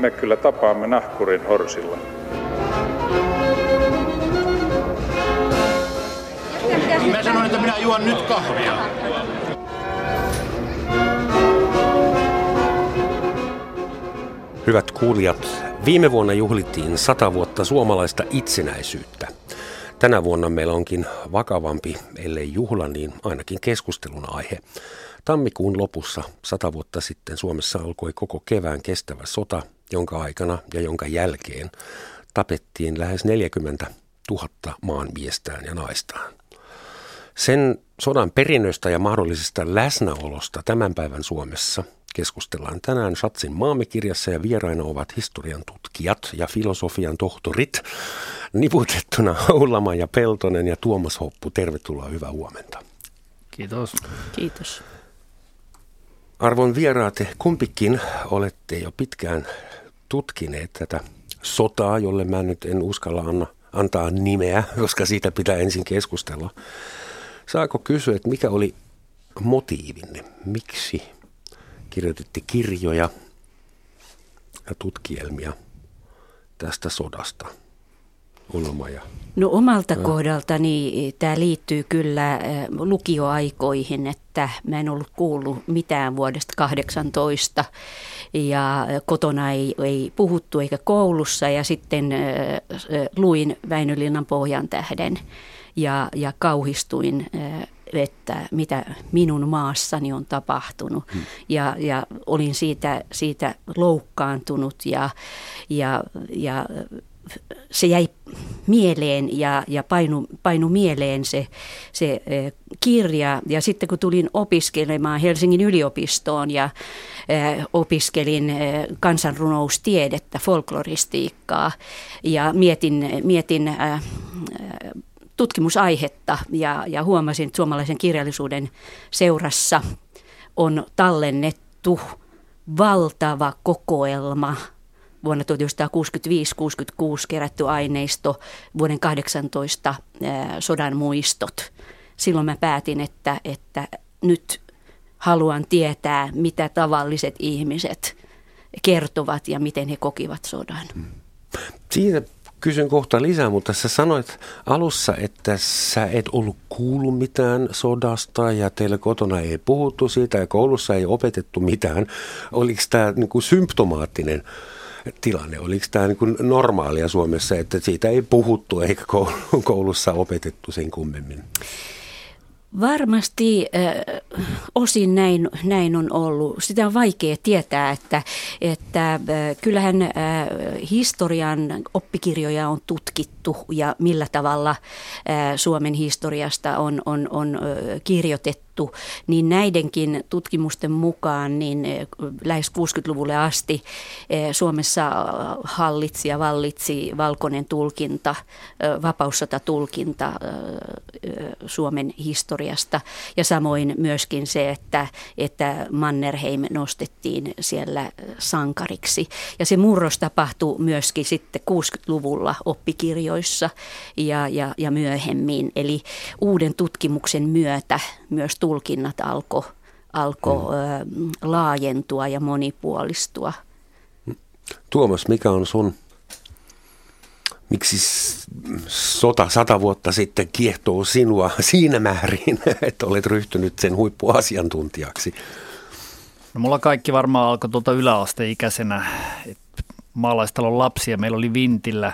me kyllä tapaamme nahkurin horsilla. Mä sanoin, että minä juon nyt kahvia. Hyvät kuulijat, viime vuonna juhlittiin sata vuotta suomalaista itsenäisyyttä. Tänä vuonna meillä onkin vakavampi, ellei juhla, niin ainakin keskustelun aihe. Tammikuun lopussa, sata vuotta sitten, Suomessa alkoi koko kevään kestävä sota, jonka aikana ja jonka jälkeen tapettiin lähes 40 000 maan miestään ja naistaan. Sen sodan perinnöstä ja mahdollisesta läsnäolosta tämän päivän Suomessa keskustellaan tänään Shatsin maamikirjassa ja vieraina ovat historian tutkijat ja filosofian tohtorit niputettuna Oulama ja Peltonen ja Tuomas Hoppu. Tervetuloa, hyvää huomenta. Kiitos. Kiitos. Arvon vieraat, kumpikin olette jo pitkään tutkineet tätä sotaa, jolle mä nyt en uskalla anna, antaa nimeä, koska siitä pitää ensin keskustella. Saako kysyä, että mikä oli motiivinne? Miksi kirjoititte kirjoja ja tutkielmia tästä sodasta? Ja No omalta ja. kohdaltani tämä liittyy kyllä lukioaikoihin, että mä en ollut kuullut mitään vuodesta 18 ja kotona ei, ei puhuttu eikä koulussa ja sitten luin Väinölinnan pohjan tähden ja, ja kauhistuin että mitä minun maassani on tapahtunut. Hmm. Ja, ja olin siitä, siitä loukkaantunut ja, ja, ja se jäi mieleen ja, ja painu, painu mieleen se, se kirja. Ja sitten kun tulin opiskelemaan Helsingin yliopistoon ja opiskelin kansanrunoustiedettä, folkloristiikkaa ja mietin, mietin tutkimusaihetta ja, ja huomasin, että suomalaisen kirjallisuuden seurassa on tallennettu valtava kokoelma vuonna 1965-66 kerätty aineisto, vuoden 18 sodan muistot. Silloin mä päätin, että, että nyt haluan tietää, mitä tavalliset ihmiset kertovat ja miten he kokivat sodan. Siitä kysyn kohta lisää, mutta sä sanoit alussa, että sä et ollut kuullut mitään sodasta ja teillä kotona ei puhuttu siitä ja koulussa ei opetettu mitään. Oliko tämä niin symptomaattinen tilanne? Oliko tämä niin normaalia Suomessa, että siitä ei puhuttu eikä koulussa opetettu sen kummemmin? Varmasti äh, osin näin, näin on ollut. Sitä on vaikea tietää, että, että äh, kyllähän äh, historian oppikirjoja on tutkittu ja millä tavalla äh, Suomen historiasta on, on, on äh, kirjoitettu tutkittu, niin näidenkin tutkimusten mukaan niin eh, lähes 60-luvulle asti eh, Suomessa hallitsi ja vallitsi valkoinen tulkinta, eh, vapaussota-tulkinta Suomen historiasta. Ja samoin myöskin se, että, että Mannerheim nostettiin siellä sankariksi. Ja se murros tapahtui myöskin sitten 60-luvulla oppikirjoissa ja, ja, ja myöhemmin. Eli uuden tutkimuksen myötä myös tulkinnat alkoi alko, mm. laajentua ja monipuolistua. Tuomas, mikä on sun, miksi sota sata vuotta sitten kiehtoo sinua siinä määrin, että olet ryhtynyt sen huippuasiantuntijaksi? No mulla kaikki varmaan alkoi tuolta yläasteikäisenä. Maalaistalon lapsia meillä oli Vintillä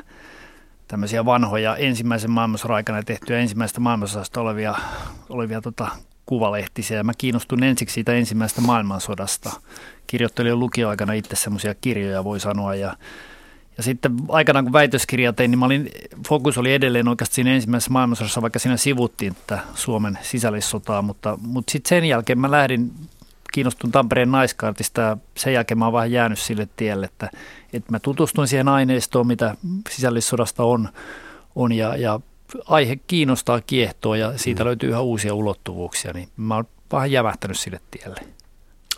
tämmöisiä vanhoja ensimmäisen maailmansodan aikana tehtyjä ensimmäistä maailmansodasta olevia, olevia tota, kuvalehtisiä. Mä kiinnostun ensiksi siitä ensimmäisestä maailmansodasta. Kirjoittelin jo lukioaikana itse semmoisia kirjoja, voi sanoa. Ja, ja sitten aikanaan kun väitöskirja tein, niin mä olin, fokus oli edelleen oikeasti siinä ensimmäisessä maailmansodassa, vaikka siinä sivuttiin tätä Suomen sisällissotaa. Mutta, mutta sitten sen jälkeen mä lähdin, kiinnostun Tampereen naiskaartista ja sen jälkeen mä oon vähän jäänyt sille tielle, että, että mä tutustuin siihen aineistoon, mitä sisällissodasta on, on ja, ja aihe kiinnostaa, kiehtoo ja siitä mm. löytyy yhä uusia ulottuvuuksia, niin mä oon vähän jävähtänyt sille tielle.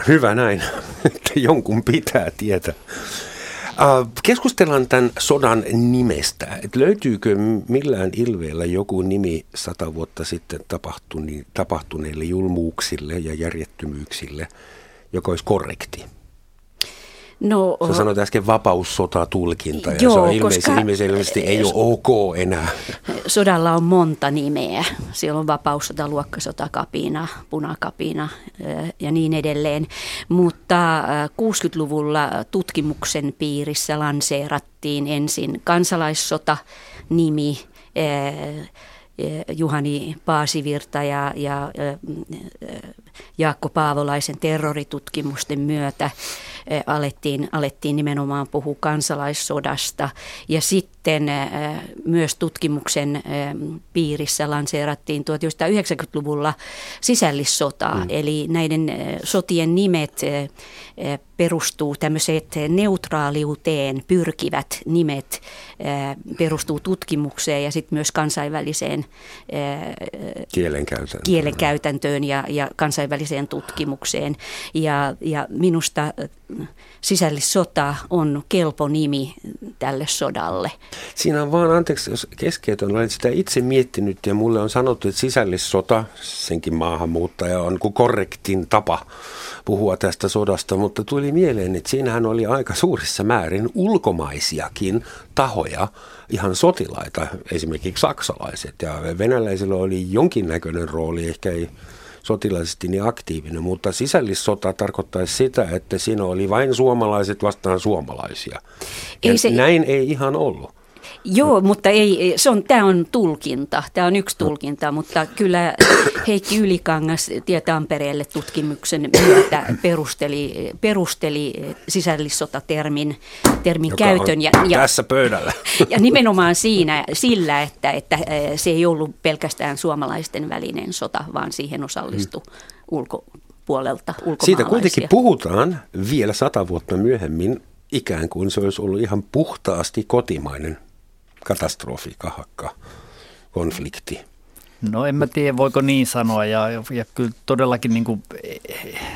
Hyvä näin, että jonkun pitää tietää. Keskustellaan tämän sodan nimestä. Et löytyykö millään ilveellä joku nimi sata vuotta sitten tapahtuneille julmuuksille ja järjettömyyksille, joka olisi korrekti? No, Sä sanoit äsken vapaussota-tulkinta ja joo, se on ilmeisesti, ilmeisesti ei ole ok enää. Sodalla on monta nimeä. Siellä on vapaussota, luokkasota, kapina, punakapina ja niin edelleen. Mutta 60-luvulla tutkimuksen piirissä lanseerattiin ensin kansalaissota-nimi, Juhani Paasivirta ja, ja Jaakko Paavolaisen terroritutkimusten myötä alettiin, alettiin nimenomaan puhua kansalaissodasta. Ja sitten myös tutkimuksen piirissä lanseerattiin 1990-luvulla sisällissotaa. Mm. Eli näiden sotien nimet perustuu tämmöiseen neutraaliuteen pyrkivät nimet, perustuu tutkimukseen ja sitten myös kansainväliseen kielenkäytäntöön, kielenkäytäntöön ja, ja kansainväliseen tutkimukseen. Ja, ja minusta sisällissota on kelpo nimi tälle sodalle. Siinä on vaan, anteeksi jos keskeytän, olen sitä itse miettinyt ja mulle on sanottu, että sisällissota, senkin maahanmuuttaja, on kuin korrektin tapa puhua tästä sodasta, mutta tuli mieleen, että siinähän oli aika suurissa määrin ulkomaisiakin tahoja, ihan sotilaita, esimerkiksi saksalaiset ja venäläisillä oli jonkinnäköinen rooli, ehkä ei sotilaisesti niin aktiivinen, mutta sisällissota tarkoittaisi sitä, että siinä oli vain suomalaiset vastaan suomalaisia. Ja ei se... näin ei ihan ollut. Joo, mutta ei, se on, tämä on tulkinta, tämä on yksi tulkinta, mutta kyllä Heikki Ylikangas tie Tampereelle tutkimuksen myötä perusteli, perusteli sisällissotatermin termin Joka käytön. Ja, ja, tässä pöydällä. Ja nimenomaan siinä, sillä, että, että se ei ollut pelkästään suomalaisten välinen sota, vaan siihen osallistui hmm. ulkopuolelta Siitä kuitenkin puhutaan vielä sata vuotta myöhemmin ikään kuin se olisi ollut ihan puhtaasti kotimainen katastrofi, kahakka, konflikti. No en mä tiedä, voiko niin sanoa. Ja, ja kyllä todellakin niin kuin,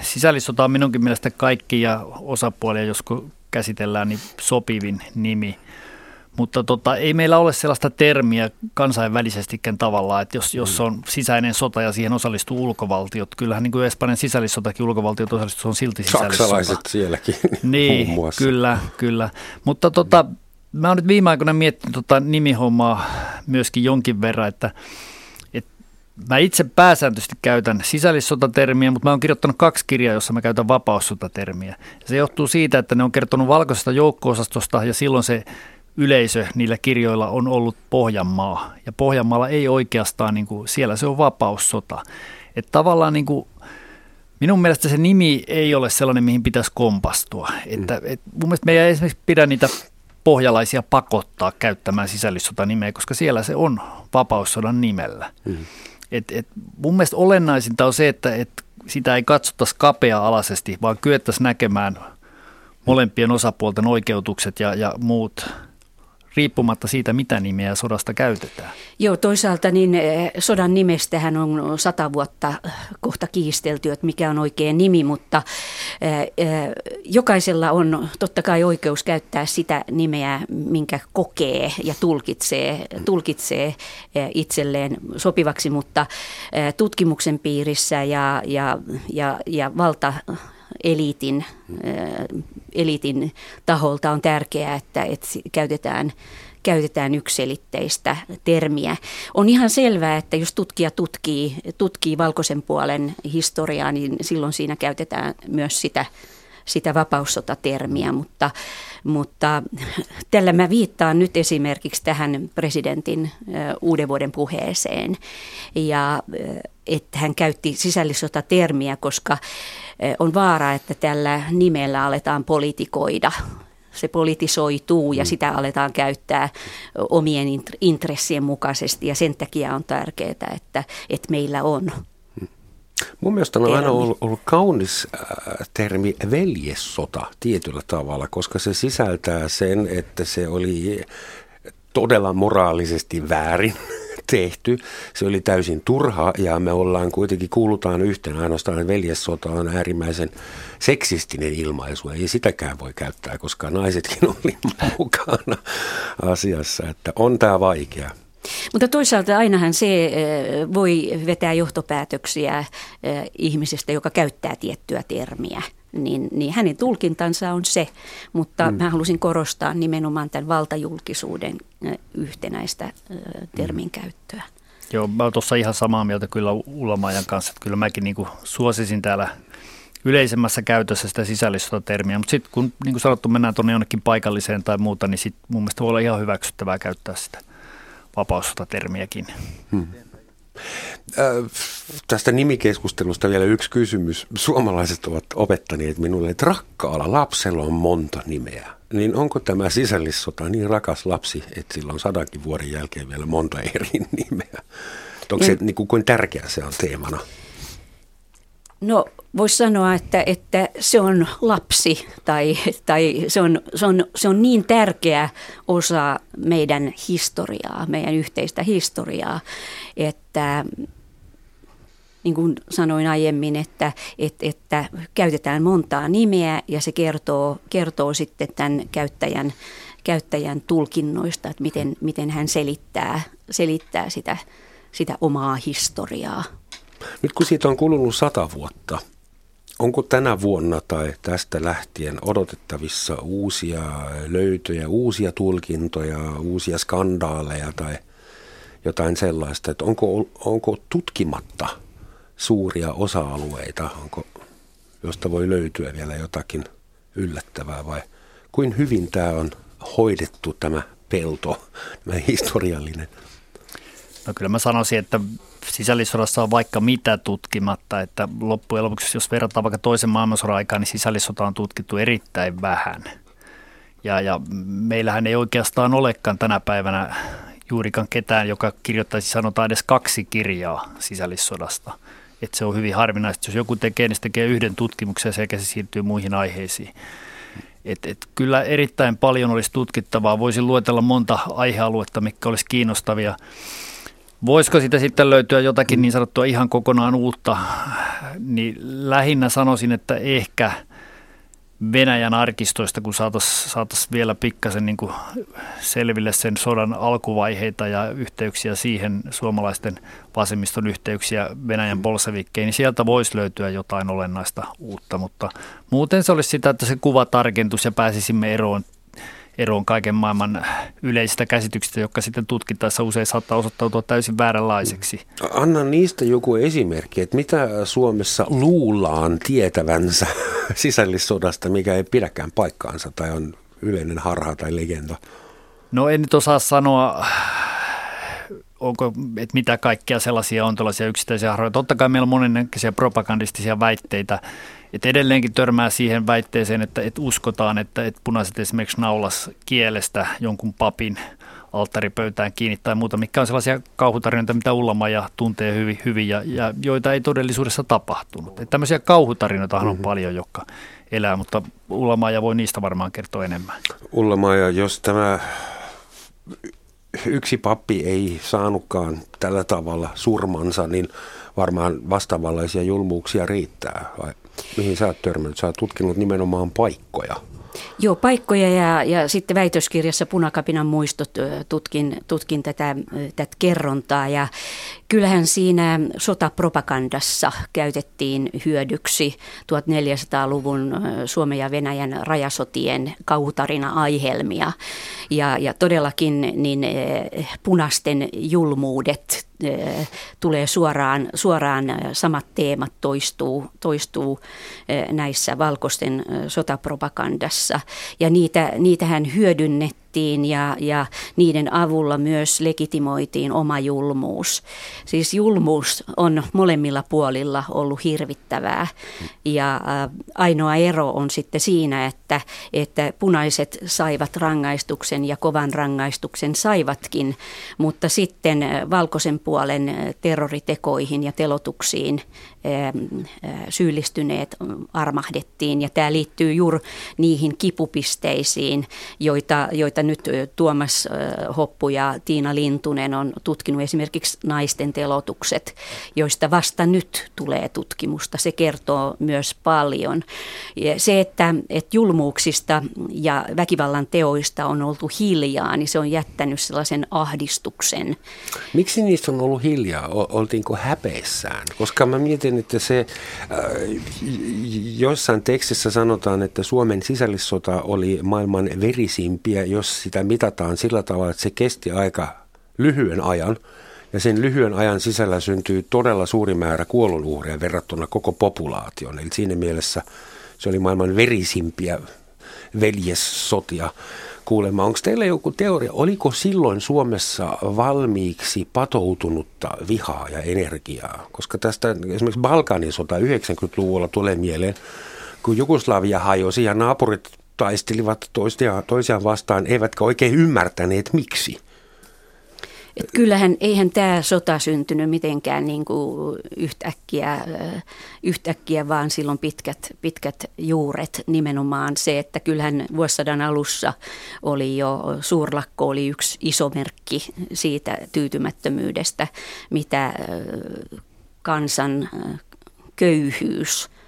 sisällissota on minunkin mielestä kaikkia osapuolia, jos käsitellään, niin sopivin nimi. Mutta tota, ei meillä ole sellaista termiä kansainvälisestikään tavallaan, että jos, jos mm. on sisäinen sota ja siihen osallistuu ulkovaltiot, kyllähän niin kuin Espanjan sisällissotakin ulkovaltiot osallistuu, on silti sisällissota. Saksalaiset sielläkin Niin, kyllä, kyllä. Mutta tota, mä oon nyt viime aikoina miettinyt tota nimihommaa myöskin jonkin verran, että, että mä itse pääsääntöisesti käytän sisällissotatermiä, mutta mä oon kirjoittanut kaksi kirjaa, jossa mä käytän vapaussotatermiä. Se johtuu siitä, että ne on kertonut valkoisesta joukko-osastosta ja silloin se yleisö niillä kirjoilla on ollut Pohjanmaa. Ja Pohjanmaalla ei oikeastaan, niin kuin, siellä se on vapaussota. Että tavallaan niin kuin, minun mielestä se nimi ei ole sellainen, mihin pitäisi kompastua. Että, et, mun mielestä me ei esimerkiksi pidä niitä pohjalaisia pakottaa käyttämään sisällissota-nimeä, koska siellä se on vapaussodan nimellä. Mm. Et, et mun mielestä olennaisinta on se, että et sitä ei katsottaisi kapea-alaisesti, vaan kyettäisiin näkemään molempien osapuolten oikeutukset ja, ja muut riippumatta siitä, mitä nimeä sodasta käytetään. Joo, toisaalta niin eh, sodan nimestähän on sata vuotta kohta kiistelty, että mikä on oikea nimi, mutta eh, eh, jokaisella on totta kai oikeus käyttää sitä nimeä, minkä kokee ja tulkitsee, tulkitsee itselleen sopivaksi, mutta tutkimuksen piirissä ja, ja, ja, ja valta eliitin, eliitin taholta on tärkeää, että, että käytetään käytetään yksilitteistä termiä. On ihan selvää, että jos tutkija tutkii, tutkii valkoisen puolen historiaa, niin silloin siinä käytetään myös sitä, sitä vapaussotatermiä, mutta, mutta tällä mä viittaan nyt esimerkiksi tähän presidentin uuden vuoden puheeseen. Ja että hän käytti sisällissotatermiä, koska on vaara, että tällä nimellä aletaan politikoida. Se politisoituu ja mm. sitä aletaan käyttää omien intressien mukaisesti. Ja sen takia on tärkeää, että, että meillä on Mun mielestä on aina ollut, ollut kaunis äh, termi veljessota tietyllä tavalla, koska se sisältää sen, että se oli todella moraalisesti väärin tehty. Se oli täysin turha ja me ollaan kuitenkin kuulutaan yhteen ainoastaan, veljessota on äärimmäisen seksistinen ilmaisu. Ei sitäkään voi käyttää, koska naisetkin oli mukana asiassa, että on tämä vaikea. Mutta toisaalta ainahan se eh, voi vetää johtopäätöksiä eh, ihmisestä, joka käyttää tiettyä termiä. niin, niin hänen tulkintansa on se, mutta mm. mä halusin korostaa nimenomaan tämän valtajulkisuuden yhtenäistä termin käyttöä. Joo, mä oon tuossa ihan samaa mieltä kyllä Ulamaajan kanssa, että kyllä mäkin niin suosisin täällä yleisemmässä käytössä sitä sisällissotatermiä, mutta sitten kun niin kuin sanottu mennään tuonne jonnekin paikalliseen tai muuta, niin sit mun mielestä voi olla ihan hyväksyttävää käyttää sitä vapaussotatermiäkin. Hmm. Äh, tästä nimikeskustelusta vielä yksi kysymys. Suomalaiset ovat opettaneet minulle, että rakkaalla lapsella on monta nimeä. Niin onko tämä sisällissota niin rakas lapsi, että sillä on sadankin vuoden jälkeen vielä monta eri nimeä? Onko se niin kuin, kuin tärkeä se on teemana? No voisi sanoa, että, että se on lapsi tai, tai se, on, se, on, se on niin tärkeä osa meidän historiaa, meidän yhteistä historiaa, että niin kuin sanoin aiemmin, että, että, että käytetään montaa nimeä ja se kertoo, kertoo sitten tämän käyttäjän, käyttäjän tulkinnoista, että miten, miten hän selittää, selittää sitä, sitä omaa historiaa. Nyt kun siitä on kulunut sata vuotta, onko tänä vuonna tai tästä lähtien odotettavissa uusia löytöjä, uusia tulkintoja, uusia skandaaleja tai jotain sellaista, että onko, onko tutkimatta suuria osa-alueita, onko, josta voi löytyä vielä jotakin yllättävää vai kuin hyvin tämä on hoidettu tämä pelto, tämä historiallinen? No kyllä mä sanoisin, että sisällissodassa on vaikka mitä tutkimatta, että loppujen lopuksi, jos verrataan vaikka toisen maailmansodan aikaan, niin sisällissota on tutkittu erittäin vähän. Ja, ja meillähän ei oikeastaan olekaan tänä päivänä juurikaan ketään, joka kirjoittaisi sanotaan edes kaksi kirjaa sisällissodasta. Että se on hyvin harvinaista. Jos joku tekee, niin se tekee yhden tutkimuksen sekä se siirtyy muihin aiheisiin. Et, et kyllä erittäin paljon olisi tutkittavaa. Voisin luetella monta aihealuetta, mikä olisi kiinnostavia. Voisiko sitä sitten löytyä jotakin niin sanottua ihan kokonaan uutta, niin lähinnä sanoisin, että ehkä Venäjän arkistoista, kun saataisiin saatais vielä pikkasen niin selville sen sodan alkuvaiheita ja yhteyksiä siihen, suomalaisten vasemmiston yhteyksiä Venäjän bolsevikkeihin, niin sieltä voisi löytyä jotain olennaista uutta, mutta muuten se olisi sitä, että se kuva tarkentus ja pääsisimme eroon eroon kaiken maailman yleisistä käsityksistä, jotka sitten tutkittaessa usein saattaa osoittautua täysin vääränlaiseksi. Anna niistä joku esimerkki, että mitä Suomessa luullaan tietävänsä sisällissodasta, mikä ei pidäkään paikkaansa tai on yleinen harha tai legenda? No en nyt osaa sanoa onko, että mitä kaikkea sellaisia on tällaisia yksittäisiä harhoja. Totta kai meillä on monennäköisiä propagandistisia väitteitä, että edelleenkin törmää siihen väitteeseen, että, että uskotaan, että, että punaiset esimerkiksi naulas kielestä jonkun papin alttaripöytään kiinni tai muuta, mikä on sellaisia kauhutarinoita, mitä Ullamaja tuntee hyvin, hyvin ja, ja joita ei todellisuudessa tapahtunut. Että tämmöisiä kauhutarinoita on mm-hmm. paljon, jotka elää, mutta Ullamaja voi niistä varmaan kertoa enemmän. Ullamaja, jos tämä yksi pappi ei saanutkaan tällä tavalla surmansa, niin varmaan vastaavanlaisia julmuuksia riittää. Mihin sä oot törmännyt? Sä oot tutkinut nimenomaan paikkoja. Joo, paikkoja ja, ja sitten väitöskirjassa Punakapinan muistot tutkin, tutkin tätä, tätä kerrontaa ja kyllähän siinä sotapropagandassa käytettiin hyödyksi 1400-luvun Suomen ja Venäjän rajasotien kauhutarina-aihelmia ja, ja todellakin niin punasten julmuudet tulee suoraan, suoraan samat teemat toistuu, toistuu näissä valkoisten sotapropagandassa. Ja niitä, niitähän hyödynnettiin tutkittiin ja, ja niiden avulla myös legitimoitiin oma julmuus. Siis julmuus on molemmilla puolilla ollut hirvittävää ja äh, ainoa ero on sitten siinä, että, että punaiset saivat rangaistuksen ja kovan rangaistuksen saivatkin, mutta sitten äh, valkoisen puolen äh, terroritekoihin ja telotuksiin syyllistyneet armahdettiin ja tämä liittyy juuri niihin kipupisteisiin, joita, joita että nyt Tuomas Hoppu ja Tiina Lintunen on tutkinut esimerkiksi naisten telotukset, joista vasta nyt tulee tutkimusta. Se kertoo myös paljon. Se, että, että julmuuksista ja väkivallan teoista on oltu hiljaa, niin se on jättänyt sellaisen ahdistuksen. Miksi niistä on ollut hiljaa? Oltiinko häpeissään? Koska mä mietin, että se äh, jossain tekstissä sanotaan, että Suomen sisällissota oli maailman verisimpiä, jos sitä mitataan sillä tavalla, että se kesti aika lyhyen ajan. Ja sen lyhyen ajan sisällä syntyy todella suuri määrä kuolonuhreja verrattuna koko populaation. Eli siinä mielessä se oli maailman verisimpiä veljessotia kuulemma. Onko teillä joku teoria, oliko silloin Suomessa valmiiksi patoutunutta vihaa ja energiaa? Koska tästä esimerkiksi Balkanin sota 90-luvulla tulee mieleen, kun Jugoslavia hajosi ja naapurit taistelivat toisiaan, toisiaan vastaan, eivätkä oikein ymmärtäneet miksi. Et kyllähän eihän tämä sota syntynyt mitenkään niin kuin yhtäkkiä, yhtäkkiä, vaan silloin pitkät, pitkät juuret. Nimenomaan se, että kyllähän vuosisadan alussa oli jo suurlakko oli yksi iso merkki siitä tyytymättömyydestä, mitä kansan köyhyys –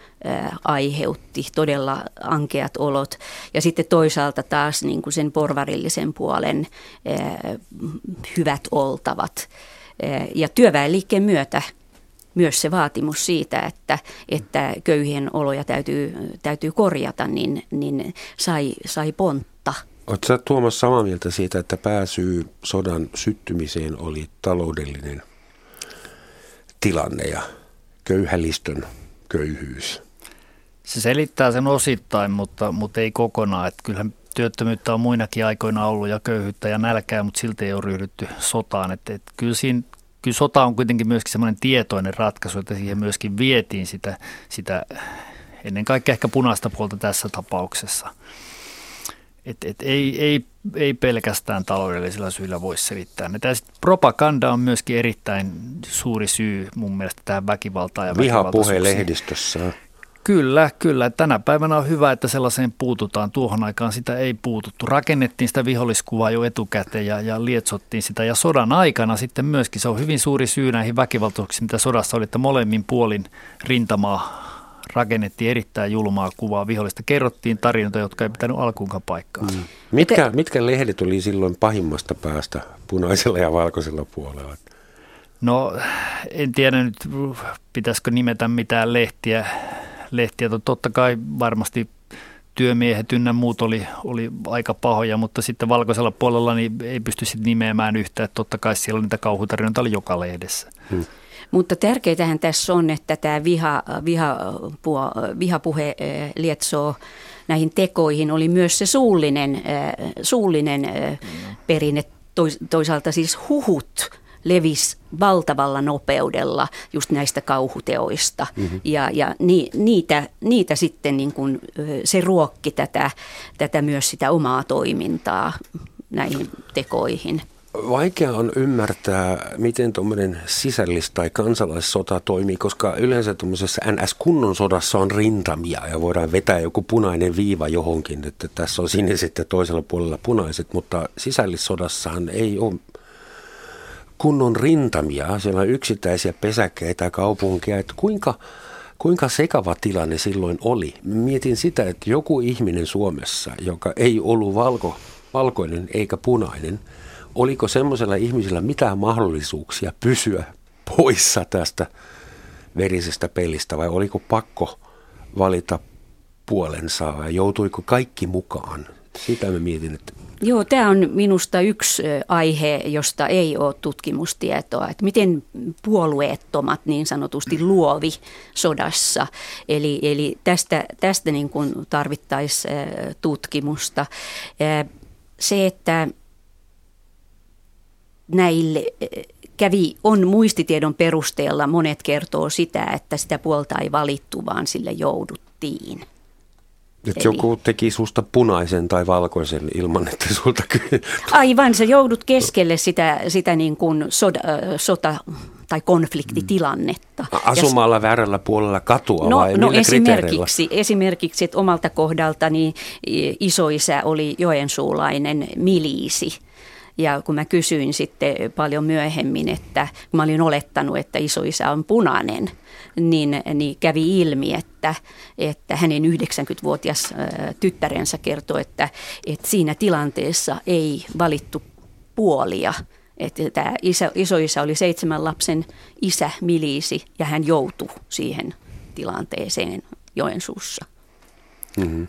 aiheutti todella ankeat olot. Ja sitten toisaalta taas niin kuin sen porvarillisen puolen hyvät oltavat. Ja työväenliikkeen myötä myös se vaatimus siitä, että, että köyhien oloja täytyy, täytyy korjata, niin, niin sai, sai pontta. Oletko Tuomas samaa mieltä siitä, että pääsyy sodan syttymiseen oli taloudellinen tilanne ja köyhälistön köyhyys? Se selittää sen osittain, mutta, mutta ei kokonaan. Että kyllähän työttömyyttä on muinakin aikoina ollut ja köyhyyttä ja nälkää, mutta silti ei ole ryhdytty sotaan. Että, että kyllä, siinä, kyllä sota on kuitenkin myöskin semmoinen tietoinen ratkaisu, että siihen myöskin vietiin sitä, sitä ennen kaikkea ehkä punaista puolta tässä tapauksessa. Et, et ei, ei, ei pelkästään taloudellisilla syillä voi selittää. Ja propaganda on myöskin erittäin suuri syy mun mielestä tähän väkivaltaan ja Vihapuhe lehdistössä. Kyllä, kyllä. Tänä päivänä on hyvä, että sellaiseen puututaan. Tuohon aikaan sitä ei puututtu. Rakennettiin sitä viholliskuvaa jo etukäteen ja, ja lietsottiin sitä. Ja sodan aikana sitten myöskin se on hyvin suuri syy näihin väkivaltoihin, mitä sodassa oli, että molemmin puolin rintamaa rakennettiin erittäin julmaa kuvaa vihollista. Kerrottiin tarinoita, jotka ei pitänyt alkuunkaan paikkaa. Mm. Mitkä, mitkä lehdet oli silloin pahimmasta päästä punaisella ja valkoisella puolella? No en tiedä nyt, pitäisikö nimetä mitään lehtiä lehtiä. Totta kai varmasti työmiehet ynnä muut oli, oli aika pahoja, mutta sitten valkoisella puolella niin ei pysty sitten nimeämään yhtään. Totta kai siellä niitä kauhutarinoita oli joka lehdessä. Hmm. Mutta tärkeintähän tässä on, että tämä viha, viha, puo, vihapuhe lietsoo näihin tekoihin oli myös se suullinen, suullinen perinne, toisaalta siis huhut levisi valtavalla nopeudella just näistä kauhuteoista. Mm-hmm. Ja, ja ni, niitä, niitä sitten niin kuin, se ruokki tätä, tätä myös sitä omaa toimintaa näihin tekoihin. Vaikea on ymmärtää, miten tuommoinen sisällis- tai kansalaissota toimii, koska yleensä tuommoisessa NS-kunnon sodassa on rintamia ja voidaan vetää joku punainen viiva johonkin, että tässä on siniset ja toisella puolella punaiset, mutta sisällissodassahan ei ole kunnon rintamia, siellä on yksittäisiä pesäkkeitä kaupunkia, että kuinka, kuinka sekava tilanne silloin oli. Mietin sitä, että joku ihminen Suomessa, joka ei ollut valko, valkoinen eikä punainen, oliko semmoisella ihmisellä mitään mahdollisuuksia pysyä poissa tästä verisestä pelistä vai oliko pakko valita puolensa ja joutuiko kaikki mukaan? Sitä mä mietin, että Joo, tämä on minusta yksi aihe, josta ei ole tutkimustietoa, että miten puolueettomat niin sanotusti luovi sodassa. Eli, eli tästä, tästä niin kuin tarvittaisiin tutkimusta. Se, että näille kävi, on muistitiedon perusteella, monet kertoo sitä, että sitä puolta ei valittu, vaan sille jouduttiin. Eli... joku teki susta punaisen tai valkoisen ilman, että sulta Aivan, sä joudut keskelle sitä, sitä niin kuin soda, sota, tai konfliktitilannetta. Asumalla väärällä puolella katua no, vai no esimerkiksi, esimerkiksi, että omalta kohdaltani isoisä oli joensuulainen miliisi. Ja kun mä kysyin sitten paljon myöhemmin, että kun mä olin olettanut, että isoisä on punainen, niin, niin kävi ilmi, että, että hänen 90-vuotias tyttärensä kertoi, että, että siinä tilanteessa ei valittu puolia. Että tämä isä, isoisä oli seitsemän lapsen isä, miliisi, ja hän joutui siihen tilanteeseen Joensuussa. Mm-hmm.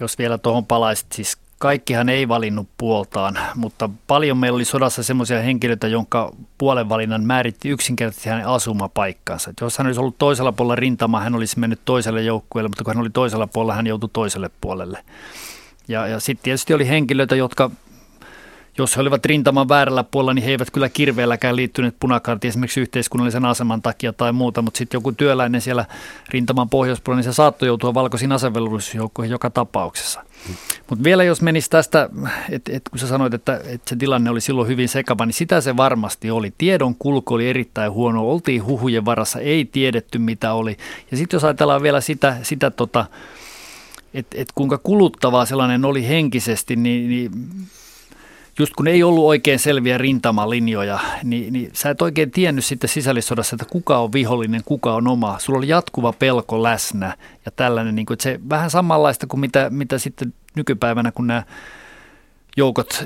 Jos vielä tuohon palaisit, siis kaikkihan ei valinnut puoltaan, mutta paljon meillä oli sodassa semmoisia henkilöitä, jonka puolenvalinnan määritti yksinkertaisesti hänen asumapaikkansa. Että jos hän olisi ollut toisella puolella rintamaa, hän olisi mennyt toiselle joukkueelle, mutta kun hän oli toisella puolella, hän joutui toiselle puolelle. Ja, ja sitten tietysti oli henkilöitä, jotka jos he olivat rintaman väärällä puolella, niin he eivät kyllä kirveelläkään liittyneet punakartiin esimerkiksi yhteiskunnallisen aseman takia tai muuta, mutta sitten joku työläinen siellä rintaman pohjoispuolella, niin se saattoi joutua valkoisiin asevelvollisuusjoukkoihin joka tapauksessa. Mutta vielä jos menisi tästä, että et kun sä sanoit, että et se tilanne oli silloin hyvin sekava, niin sitä se varmasti oli. Tiedon kulku oli erittäin huono, oltiin huhujen varassa, ei tiedetty mitä oli. Ja sitten jos ajatellaan vielä sitä, sitä tota, että et kuinka kuluttavaa sellainen oli henkisesti, niin, niin just kun ei ollut oikein selviä rintamalinjoja, niin, niin sä et oikein tiennyt sitten sisällissodassa, että kuka on vihollinen, kuka on oma. Sulla oli jatkuva pelko läsnä ja tällainen, niin kuin, että se vähän samanlaista kuin mitä, mitä sitten nykypäivänä, kun nämä joukot,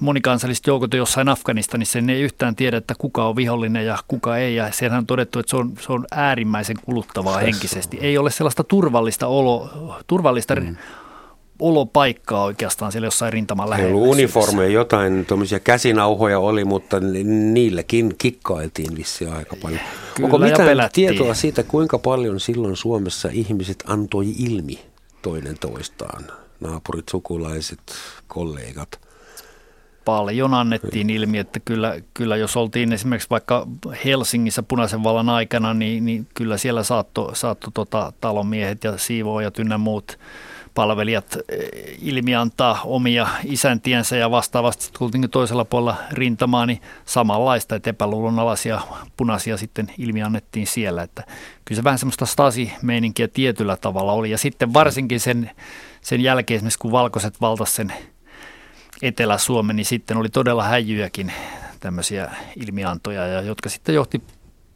monikansalliset joukot on jossain Afganistanissa, niin ei yhtään tiedä, että kuka on vihollinen ja kuka ei. Ja siellähän on todettu, että se on, se on äärimmäisen kuluttavaa henkisesti. Ei ole sellaista turvallista, olo, turvallista mm olopaikkaa oikeastaan siellä jossain rintaman lähellä. Ei uniformeja, jotain tuommoisia käsinauhoja oli, mutta niilläkin kikkailtiin vissiin aika paljon. Kyllä, Onko mitään tietoa siitä, kuinka paljon silloin Suomessa ihmiset antoi ilmi toinen toistaan? Naapurit, sukulaiset, kollegat? Paljon annettiin ilmi, että kyllä, kyllä jos oltiin esimerkiksi vaikka Helsingissä punaisen vallan aikana, niin, niin kyllä siellä saattoi saatto tota, talonmiehet ja siivoojat ynnä muut – palvelijat eh, ilmiantaa omia isäntiensä ja vastaavasti tultiin toisella puolella rintamaa, niin samanlaista, että epäluulonalaisia punaisia sitten ilmiannettiin siellä. Että kyllä se vähän semmoista stasi-meininkiä tietyllä tavalla oli. Ja sitten varsinkin sen, sen jälkeen esimerkiksi kun valkoiset valtas sen Etelä-Suomen, niin sitten oli todella häijyjäkin tämmöisiä ilmiantoja, jotka sitten johti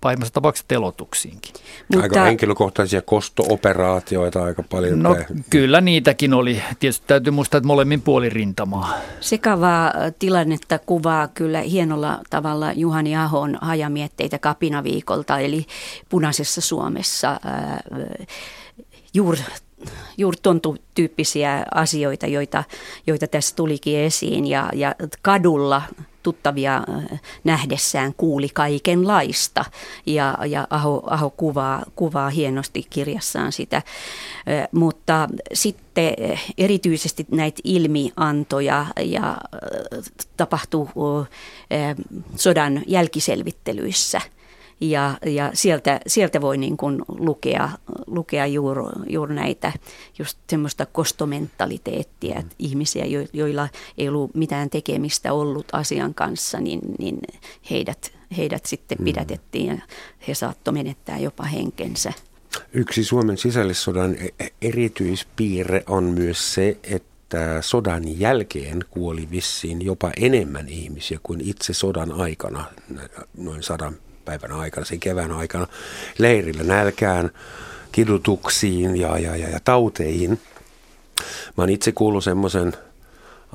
pahimmassa tapauksessa telotuksiinkin. Mutta, aika henkilökohtaisia kosto-operaatioita aika paljon. No kyllä niitäkin oli. Tietysti täytyy muistaa, että molemmin puoli rintamaa. Sekavaa tilannetta kuvaa kyllä hienolla tavalla Juhani Ahon hajamietteitä kapinaviikolta, eli punaisessa Suomessa juuri juuri tuon tyyppisiä asioita, joita, joita tässä tulikin esiin. Ja, ja kadulla tuttavia äh, nähdessään kuuli kaikenlaista ja, ja Aho, Aho kuvaa, kuvaa hienosti kirjassaan sitä. Äh, mutta sitten äh, erityisesti näitä ilmiantoja ja tapahtuu sodan jälkiselvittelyissä – ja, ja sieltä, sieltä voi niin kuin lukea, lukea juuri, juuri näitä just semmoista kostomentaliteettia, että ihmisiä, joilla ei ollut mitään tekemistä ollut asian kanssa, niin, niin heidät, heidät sitten mm. pidätettiin ja he saattoi menettää jopa henkensä. Yksi Suomen sisällissodan e-, erityispiirre on myös se, että sodan jälkeen kuoli vissiin jopa enemmän ihmisiä kuin itse sodan aikana, noin sadan päivän aikana, sen kevään aikana, leirillä nälkään, kidutuksiin ja, ja, ja, ja tauteihin. Mä oon itse kuullut semmoisen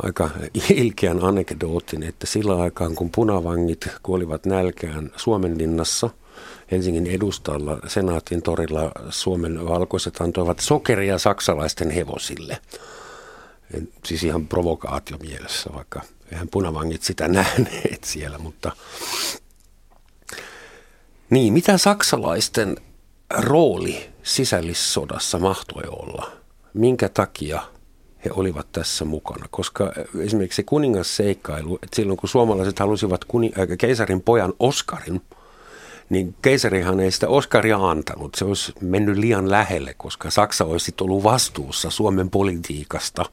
aika ilkeän anekdootin, että sillä aikaan kun punavangit kuolivat nälkään Suomenlinnassa, Helsingin edustalla, Senaatin torilla Suomen valkoiset antoivat sokeria saksalaisten hevosille. Siis ihan provokaatio mielessä, vaikka eihän punavangit sitä nähneet siellä, mutta niin, mitä saksalaisten rooli sisällissodassa mahtoi olla? Minkä takia he olivat tässä mukana? Koska esimerkiksi kuningasseikkailu, että silloin kun suomalaiset halusivat kuni, äh, keisarin pojan Oskarin, niin keisarihan ei sitä Oskaria antanut. Se olisi mennyt liian lähelle, koska Saksa olisi ollut vastuussa Suomen politiikasta.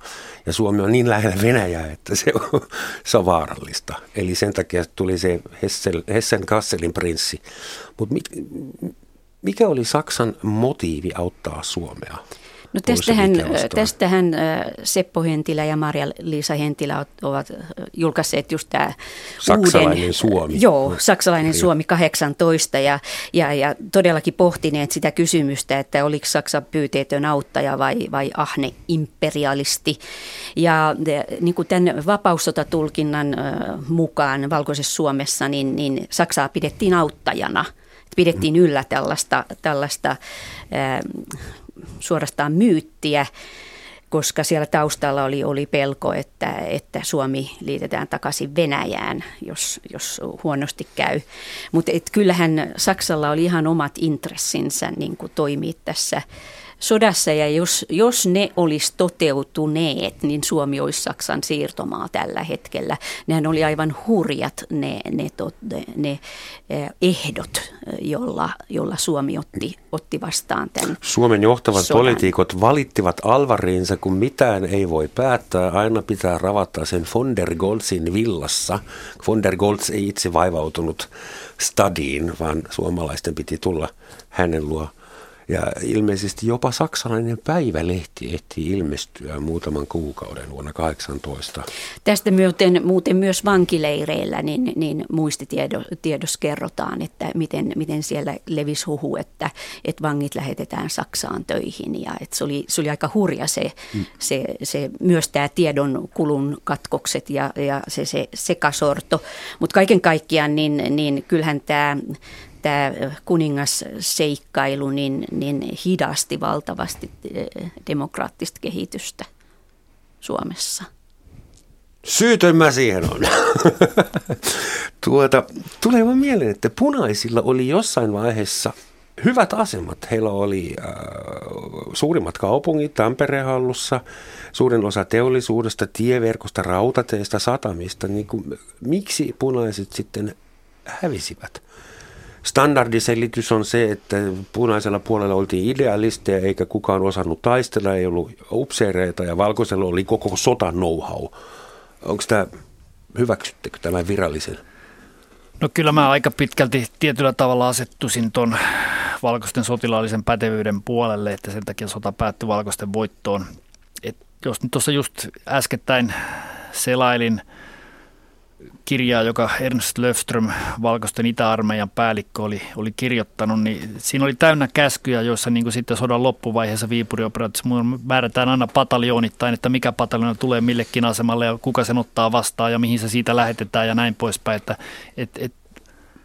Ja Suomi on niin lähellä Venäjää, että se on, se on vaarallista. Eli sen takia tuli se Hessen, Hessen Kasselin prinssi. Mutta mikä oli Saksan motiivi auttaa Suomea? No tästähän, tästähän Seppo Hentilä ja Maria-Liisa Hentilä ovat julkaisseet just tämä Saksalainen uuden, Suomi. Joo, Saksalainen Suomi 18 ja, ja, ja todellakin pohtineet sitä kysymystä, että oliko Saksa pyyteetön auttaja vai, vai ahne imperialisti. Ja niin kuin tämän vapaussotatulkinnan mukaan Valkoisessa Suomessa, niin, niin Saksaa pidettiin auttajana – pidettiin yllä tällaista, tällaista suorastaan myyttiä, koska siellä taustalla oli, oli pelko, että, että Suomi liitetään takaisin Venäjään, jos, jos huonosti käy. Mutta kyllähän Saksalla oli ihan omat intressinsä niin toimia tässä sodassa ja jos, jos ne olisi toteutuneet, niin Suomi olisi Saksan siirtomaa tällä hetkellä. Nehän oli aivan hurjat ne, ne, tot, ne, eh, ehdot, jolla, jolla Suomi otti, otti vastaan tämän Suomen johtavat sodan. poliitikot valittivat alvariinsa, kun mitään ei voi päättää. Aina pitää ravata sen von der Goltzin villassa. Von der Goltz ei itse vaivautunut stadiin, vaan suomalaisten piti tulla hänen luo ja ilmeisesti jopa saksalainen päivälehti ehti ilmestyä muutaman kuukauden vuonna 18. Tästä muuten, muuten myös vankileireillä niin, niin muistitiedossa kerrotaan, että miten, miten siellä levisi huhu, että, että vangit lähetetään Saksaan töihin. Ja että se, oli, se oli aika hurja se, mm. se, se, myös tämä tiedon kulun katkokset ja, ja se, se sekasorto. Mutta kaiken kaikkiaan niin, niin kyllähän tämä tämä kuningasseikkailu niin, niin hidasti valtavasti demokraattista kehitystä Suomessa. Syytön mä siihen on. tuota, tulee vaan mieleen, että punaisilla oli jossain vaiheessa hyvät asemat. Heillä oli äh, suurimmat kaupungit Tampereen hallussa, suurin osa teollisuudesta, tieverkosta, rautateista, satamista. Niin kuin, miksi punaiset sitten hävisivät? Standardiselitys on se, että punaisella puolella oltiin idealisteja eikä kukaan osannut taistella, ei ollut upseereita ja valkoisella oli koko sota know-how. Onko tämä, hyväksyttekö tämän virallisen? No kyllä mä aika pitkälti tietyllä tavalla asettuisin tuon valkoisten sotilaallisen pätevyyden puolelle, että sen takia sota päättyi valkoisten voittoon. Et jos nyt tuossa just äskettäin selailin – kirjaa, joka Ernst Löfström, Valkoisten Itä-armeijan päällikkö, oli, oli kirjoittanut, niin siinä oli täynnä käskyjä, joissa niin kuin sitten sodan loppuvaiheessa Viipuri-operaatiossa määrätään aina pataljoonittain, että mikä pataljona tulee millekin asemalle ja kuka sen ottaa vastaan ja mihin se siitä lähetetään ja näin poispäin. Että, et, et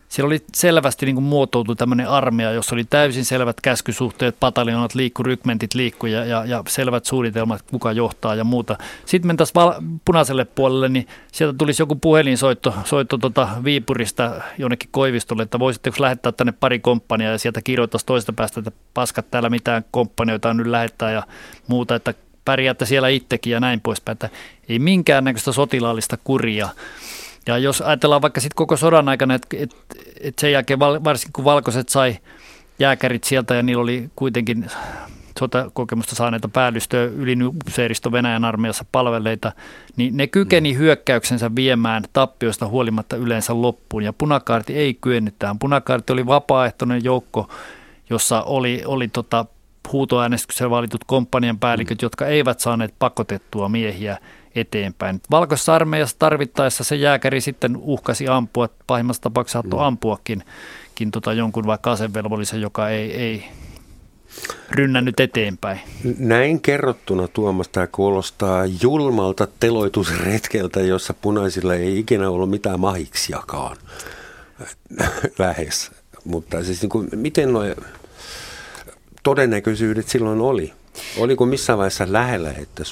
siellä oli selvästi niin muotoutu tämmöinen armeija, jossa oli täysin selvät käskysuhteet, pataljonat liikku, rykmentit liikku ja, ja, ja selvät suunnitelmat, kuka johtaa ja muuta. Sitten mentäisiin val- punaiselle puolelle, niin sieltä tulisi joku puhelinsoitto soitto tota Viipurista jonnekin Koivistolle, että voisitteko lähettää tänne pari komppania ja sieltä kirjoittaisi toista päästä, että paskat täällä mitään komppanioita on nyt lähettää ja muuta, että pärjäätte siellä itsekin ja näin poispäin, että ei minkäännäköistä sotilaallista kuria. Ja jos ajatellaan vaikka sitten koko sodan aikana, että et, et sen jälkeen varsinkin kun valkoiset sai jääkärit sieltä ja niillä oli kuitenkin sotakokemusta saaneita päällystöä ylinupseeristo Venäjän armeijassa palveleita, niin ne kykeni hyökkäyksensä viemään tappioista huolimatta yleensä loppuun. Ja punakaarti ei kyennyt tähän. Punakaarti oli vapaaehtoinen joukko, jossa oli, oli tota huutoäänestyksellä valitut komppanian päälliköt, jotka eivät saaneet pakotettua miehiä eteenpäin. Valkoisessa armeijassa tarvittaessa se jääkäri sitten uhkasi ampua, pahimmassa tapauksessa saattoi ampuakin tota jonkun vaikka asevelvollisen, joka ei, ei rynnännyt eteenpäin. Näin kerrottuna Tuomas tämä kuulostaa julmalta teloitusretkeltä, jossa punaisilla ei ikinä ollut mitään mahiksiakaan lähes. Mutta siis niin kuin, miten nuo todennäköisyydet silloin oli? Oliko missään vaiheessa lähellä, että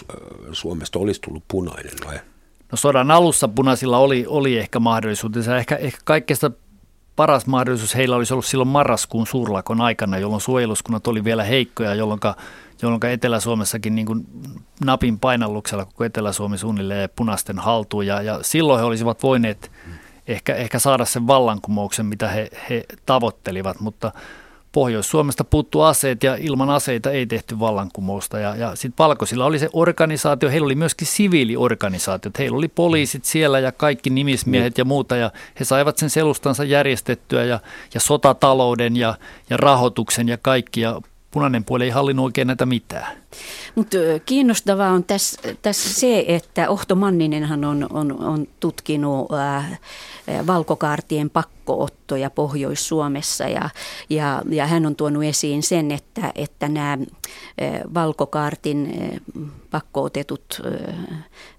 Suomesta olisi tullut punainen vai? No sodan alussa punaisilla oli, oli ehkä mahdollisuutensa. Ehkä, ehkä kaikkeista paras mahdollisuus heillä olisi ollut silloin marraskuun suurlakon aikana, jolloin suojeluskunnat oli vielä heikkoja, jolloin, jolloin Etelä-Suomessakin niin kuin napin painalluksella koko Etelä-Suomi suunnilleen punaisten haltuun. Ja, ja silloin he olisivat voineet ehkä, ehkä saada sen vallankumouksen, mitä he, he tavoittelivat, mutta Pohjois-Suomesta puuttuu aseet ja ilman aseita ei tehty vallankumousta. Ja, ja sitten Valkoisilla oli se organisaatio, heillä oli myöskin siviiliorganisaatiot. Heillä oli poliisit siellä ja kaikki nimismiehet ja muuta ja he saivat sen selustansa järjestettyä ja, ja sotatalouden ja, ja rahoituksen ja kaikki. Ja punainen puoli ei hallinnut oikein näitä mitään. Mutta kiinnostavaa on tässä, tässä se, että Ohto Manninenhan on, on, on tutkinut äh, valkokaartien pakkoottoja Pohjois-Suomessa ja, ja, ja hän on tuonut esiin sen, että, että nämä valkokaartin pakkootetut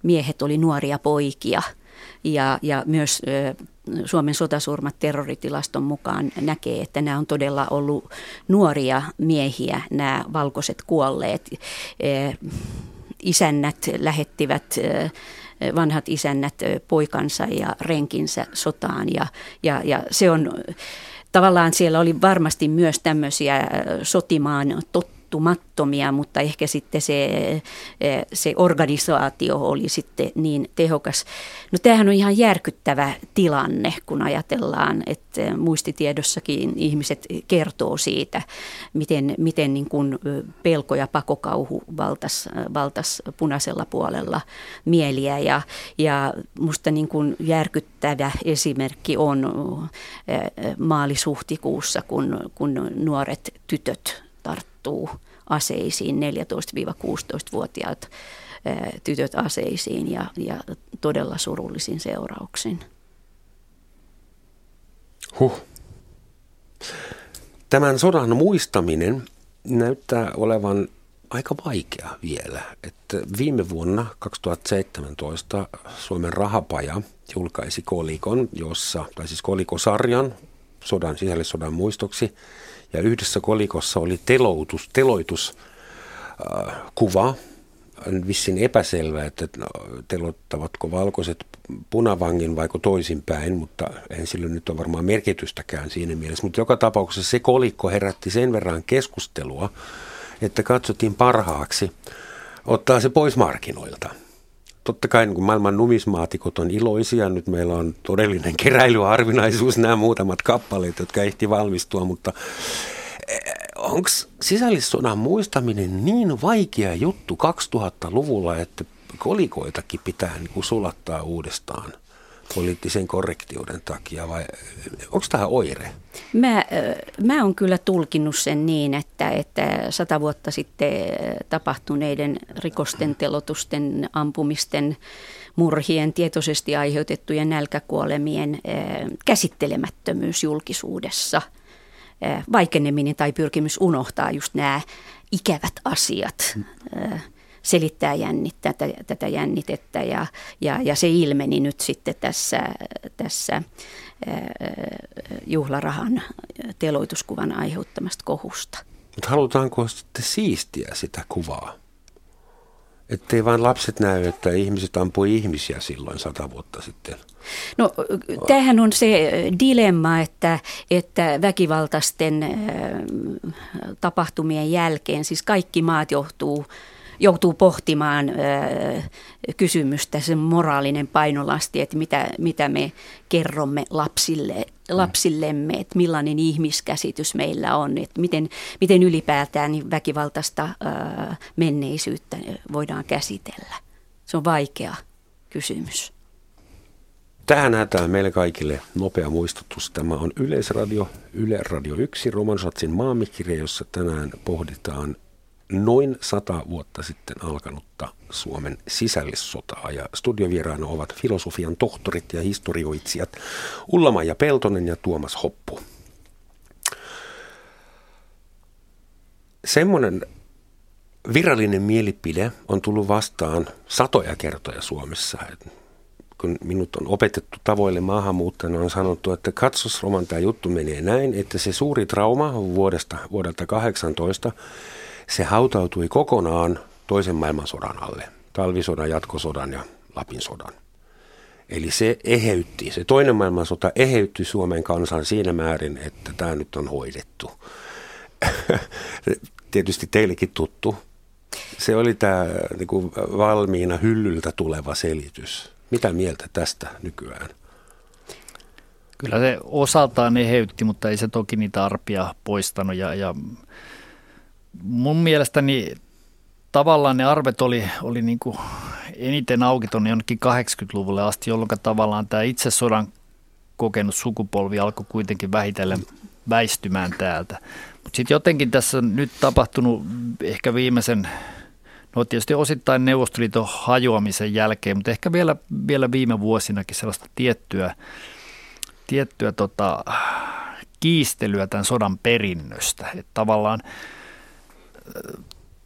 miehet oli nuoria poikia ja, ja myös Suomen sotasurmat terroritilaston mukaan näkee, että nämä on todella ollut nuoria miehiä, nämä valkoiset kuolleet. Isännät lähettivät vanhat isännät poikansa ja renkinsä sotaan ja, ja, ja se on tavallaan siellä oli varmasti myös tämmöisiä sotimaan totta tottumattomia, mutta ehkä sitten se, eh, se organisaatio oli sitten niin tehokas. No tämähän on ihan järkyttävä tilanne, kun ajatellaan, että muistitiedossakin ihmiset kertoo siitä, miten, miten niin kuin pelko ja pakokauhu valtas, valtas punaisella puolella mieliä. Ja, ja musta niin kuin järkyttävä esimerkki on maalisuhtikuussa, kun, kun nuoret tytöt tarttuu aseisiin, 14-16-vuotiaat tytöt aseisiin ja, ja todella surullisin seurauksin. Huh. Tämän sodan muistaminen näyttää olevan aika vaikea vielä. Että viime vuonna 2017 Suomen rahapaja julkaisi kolikon, jossa, tai siis kolikosarjan sodan, sisällissodan muistoksi, ja yhdessä kolikossa oli teloutus, teloitus äh. On vissin epäselvä, että no, telottavatko valkoiset punavangin vaiko toisinpäin, mutta en sillä nyt ole varmaan merkitystäkään siinä mielessä. Mutta joka tapauksessa se kolikko herätti sen verran keskustelua, että katsottiin parhaaksi ottaa se pois markkinoilta totta kai niin maailman numismaatikot on iloisia, nyt meillä on todellinen keräilyarvinaisuus, nämä muutamat kappaleet, jotka ehti valmistua, mutta eh, onko sisällissodan muistaminen niin vaikea juttu 2000-luvulla, että kolikoitakin pitää niin kuin sulattaa uudestaan? Poliittisen korrektiuden takia vai onko tämä oire? Mä, mä oon kyllä tulkinnut sen niin, että, että sata vuotta sitten tapahtuneiden rikosten, telotusten, ampumisten, murhien, tietoisesti aiheutettujen nälkäkuolemien käsittelemättömyys julkisuudessa, vaikeneminen tai pyrkimys unohtaa just nämä ikävät asiat. Mm selittää jännit, tätä, tätä jännitettä ja, ja, ja se ilmeni nyt sitten tässä, tässä juhlarahan teloituskuvan aiheuttamasta kohusta. Mutta halutaanko sitten siistiä sitä kuvaa? Ettei vain lapset näy, että ihmiset ampui ihmisiä silloin sata vuotta sitten. No tämähän on se dilemma, että, että väkivaltaisten tapahtumien jälkeen, siis kaikki maat johtuu joutuu pohtimaan kysymystä, sen moraalinen painolasti, että mitä, mitä me kerromme lapsille, lapsillemme, että millainen ihmiskäsitys meillä on, että miten, miten ylipäätään niin väkivaltaista menneisyyttä voidaan käsitellä. Se on vaikea kysymys. Tähän hätään meille kaikille nopea muistutus. Tämä on Yleisradio, Yle Radio 1, Romansatsin maamikirja, jossa tänään pohditaan noin sata vuotta sitten alkanutta Suomen sisällissotaa. Ja studiovieraana ovat filosofian tohtorit ja historioitsijat ulla ja Peltonen ja Tuomas Hoppu. Semmoinen virallinen mielipide on tullut vastaan satoja kertoja Suomessa. Kun minut on opetettu tavoille maahanmuuttajana, on sanottu, että katsos Roman, tämä juttu menee näin, että se suuri trauma vuodesta, vuodelta 18 se hautautui kokonaan toisen maailmansodan alle, talvisodan, jatkosodan ja Lapin sodan. Eli se eheytti, se toinen maailmansota eheytti Suomen kansan siinä määrin, että tämä nyt on hoidettu. Tietysti teillekin tuttu. Se oli tämä niin kuin valmiina hyllyltä tuleva selitys. Mitä mieltä tästä nykyään? Kyllä se osaltaan eheytti, mutta ei se toki niitä arpia poistanut. Ja, ja mun mielestäni tavallaan ne arvet oli, oli niin kuin eniten auki tuonne jonnekin 80-luvulle asti, jolloin tavallaan tämä itse sodan kokenut sukupolvi alkoi kuitenkin vähitellen väistymään täältä. Mutta sitten jotenkin tässä on nyt tapahtunut ehkä viimeisen, no tietysti osittain Neuvostoliiton hajoamisen jälkeen, mutta ehkä vielä, vielä viime vuosinakin sellaista tiettyä, tiettyä tota, kiistelyä tämän sodan perinnöstä. Että tavallaan,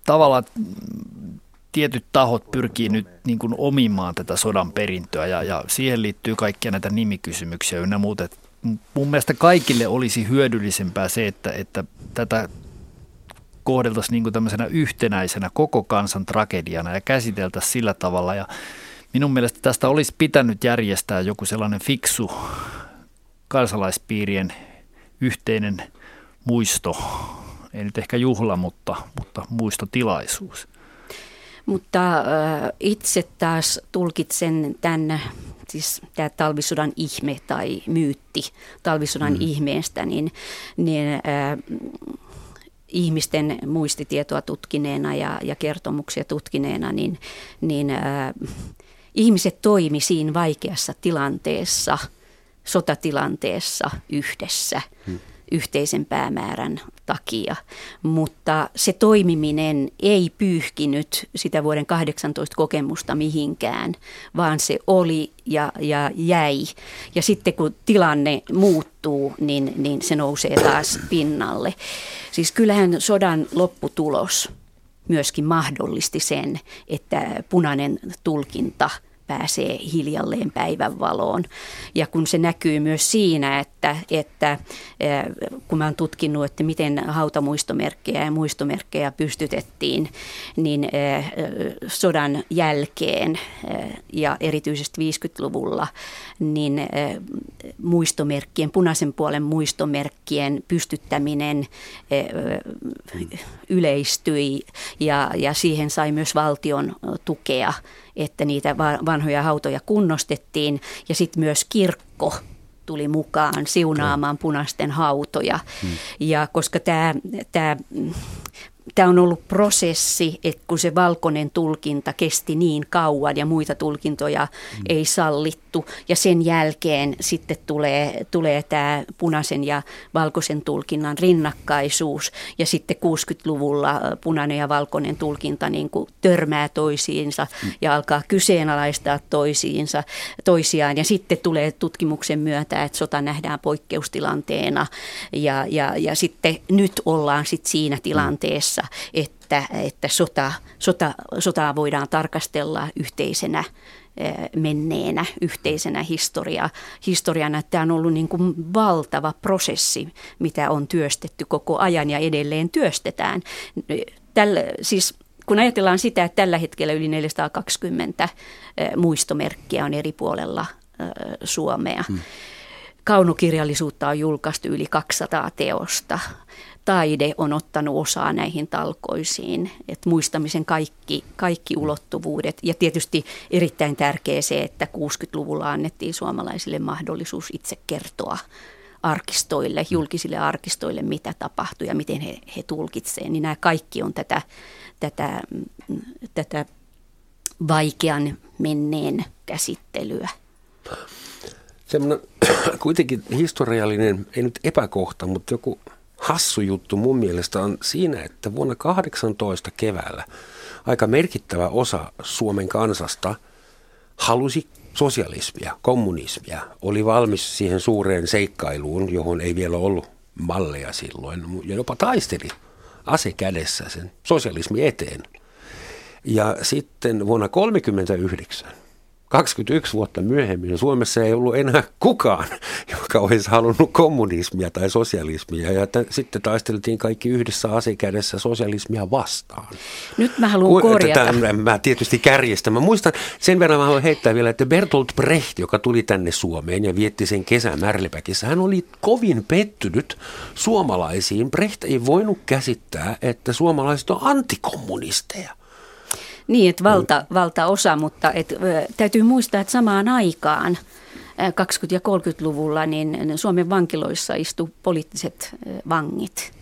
tavallaan tietyt tahot pyrkii nyt niin kuin omimaan tätä sodan perintöä ja, ja siihen liittyy kaikkia näitä nimikysymyksiä ynnä muuta. Mun mielestä kaikille olisi hyödyllisempää se, että, että tätä kohdeltaisiin niin kuin tämmöisenä yhtenäisenä koko kansan tragediana ja käsiteltäisiin sillä tavalla. Ja minun mielestä tästä olisi pitänyt järjestää joku sellainen fiksu kansalaispiirien yhteinen muisto, ei nyt ehkä juhla, mutta, mutta muistotilaisuus. Mutta äh, itse taas tulkitsen tämän, siis tämä talvisodan ihme tai myytti talvisodan mm. ihmeestä, niin, niin äh, ihmisten muistitietoa tutkineena ja, ja kertomuksia tutkineena, niin, niin äh, ihmiset toimi siinä vaikeassa tilanteessa, sotatilanteessa yhdessä. Hmm yhteisen päämäärän takia. Mutta se toimiminen ei pyyhkinyt sitä vuoden 18 kokemusta mihinkään, vaan se oli ja, ja jäi. Ja sitten kun tilanne muuttuu, niin, niin se nousee taas pinnalle. Siis kyllähän sodan lopputulos myöskin mahdollisti sen, että punainen tulkinta – pääsee hiljalleen päivänvaloon. Ja kun se näkyy myös siinä, että, että kun mä oon tutkinut, että miten hautamuistomerkkejä ja muistomerkkejä pystytettiin, niin sodan jälkeen ja erityisesti 50-luvulla, niin muistomerkkien, punaisen puolen muistomerkkien pystyttäminen yleistyi ja, ja siihen sai myös valtion tukea että niitä vanhoja hautoja kunnostettiin ja sitten myös kirkko tuli mukaan siunaamaan punaisten hautoja. Hmm. Ja koska tämä tämä on ollut prosessi, että kun se valkoinen tulkinta kesti niin kauan ja muita tulkintoja mm. ei sallittu ja sen jälkeen sitten tulee, tulee tämä punaisen ja valkoisen tulkinnan rinnakkaisuus. Ja sitten 60-luvulla punainen ja valkoinen tulkinta niin kuin törmää toisiinsa ja alkaa kyseenalaistaa toisiinsa, toisiaan. Ja sitten tulee tutkimuksen myötä, että sota nähdään poikkeustilanteena. Ja, ja, ja sitten nyt ollaan sitten siinä tilanteessa, kanssa, että, että sota, sota, sotaa voidaan tarkastella yhteisenä menneenä yhteisenä historia, historiana. Tämä on ollut niin kuin valtava prosessi, mitä on työstetty koko ajan ja edelleen työstetään. Tällä, siis kun ajatellaan sitä, että tällä hetkellä yli 420 eh, muistomerkkiä on eri puolella eh, Suomea. Hmm. Kaunokirjallisuutta on julkaistu yli 200 teosta taide on ottanut osaa näihin talkoisiin, että muistamisen kaikki, kaikki ulottuvuudet. Ja tietysti erittäin tärkeä se, että 60-luvulla annettiin suomalaisille mahdollisuus itse kertoa arkistoille, julkisille arkistoille, mitä tapahtui ja miten he, he tulkitsevat. Niin nämä kaikki on tätä, tätä, tätä vaikean menneen käsittelyä. Semmoinen kuitenkin historiallinen, ei nyt epäkohta, mutta joku hassu juttu mun mielestä on siinä, että vuonna 18 keväällä aika merkittävä osa Suomen kansasta halusi sosialismia, kommunismia, oli valmis siihen suureen seikkailuun, johon ei vielä ollut malleja silloin, ja jopa taisteli ase kädessä sen sosialismi eteen. Ja sitten vuonna 1939 21 vuotta myöhemmin Suomessa ei ollut enää kukaan, joka olisi halunnut kommunismia tai sosialismia. Ja t- sitten taisteltiin kaikki yhdessä asekädessä sosialismia vastaan. Nyt mä haluan korjata. Tämän, mä tietysti kärjestän. Mä muistan, sen verran mä haluan heittää vielä, että Bertolt Brecht, joka tuli tänne Suomeen ja vietti sen kesän Märlepäkissä, hän oli kovin pettynyt suomalaisiin. Brecht ei voinut käsittää, että suomalaiset on antikommunisteja. Niin, että valta, valtaosa, mutta et, täytyy muistaa, että samaan aikaan 20- ja 30-luvulla niin Suomen vankiloissa istu poliittiset vangit.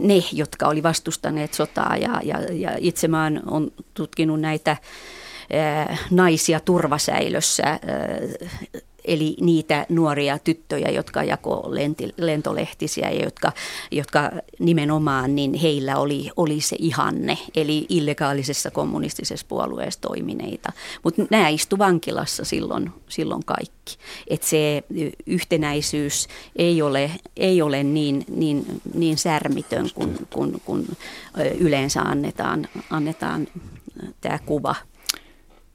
Ne, jotka oli vastustaneet sotaa ja, ja, ja itse mä oon tutkinut näitä naisia turvasäilössä eli niitä nuoria tyttöjä, jotka jako lentolehtisiä ja jotka, jotka nimenomaan niin heillä oli, oli se ihanne, eli illegaalisessa kommunistisessa puolueessa toimineita. Mutta nämä istu vankilassa silloin, silloin kaikki. Että se yhtenäisyys ei ole, ei ole niin, niin, niin särmitön kuin kun, kun yleensä annetaan, annetaan tämä kuva –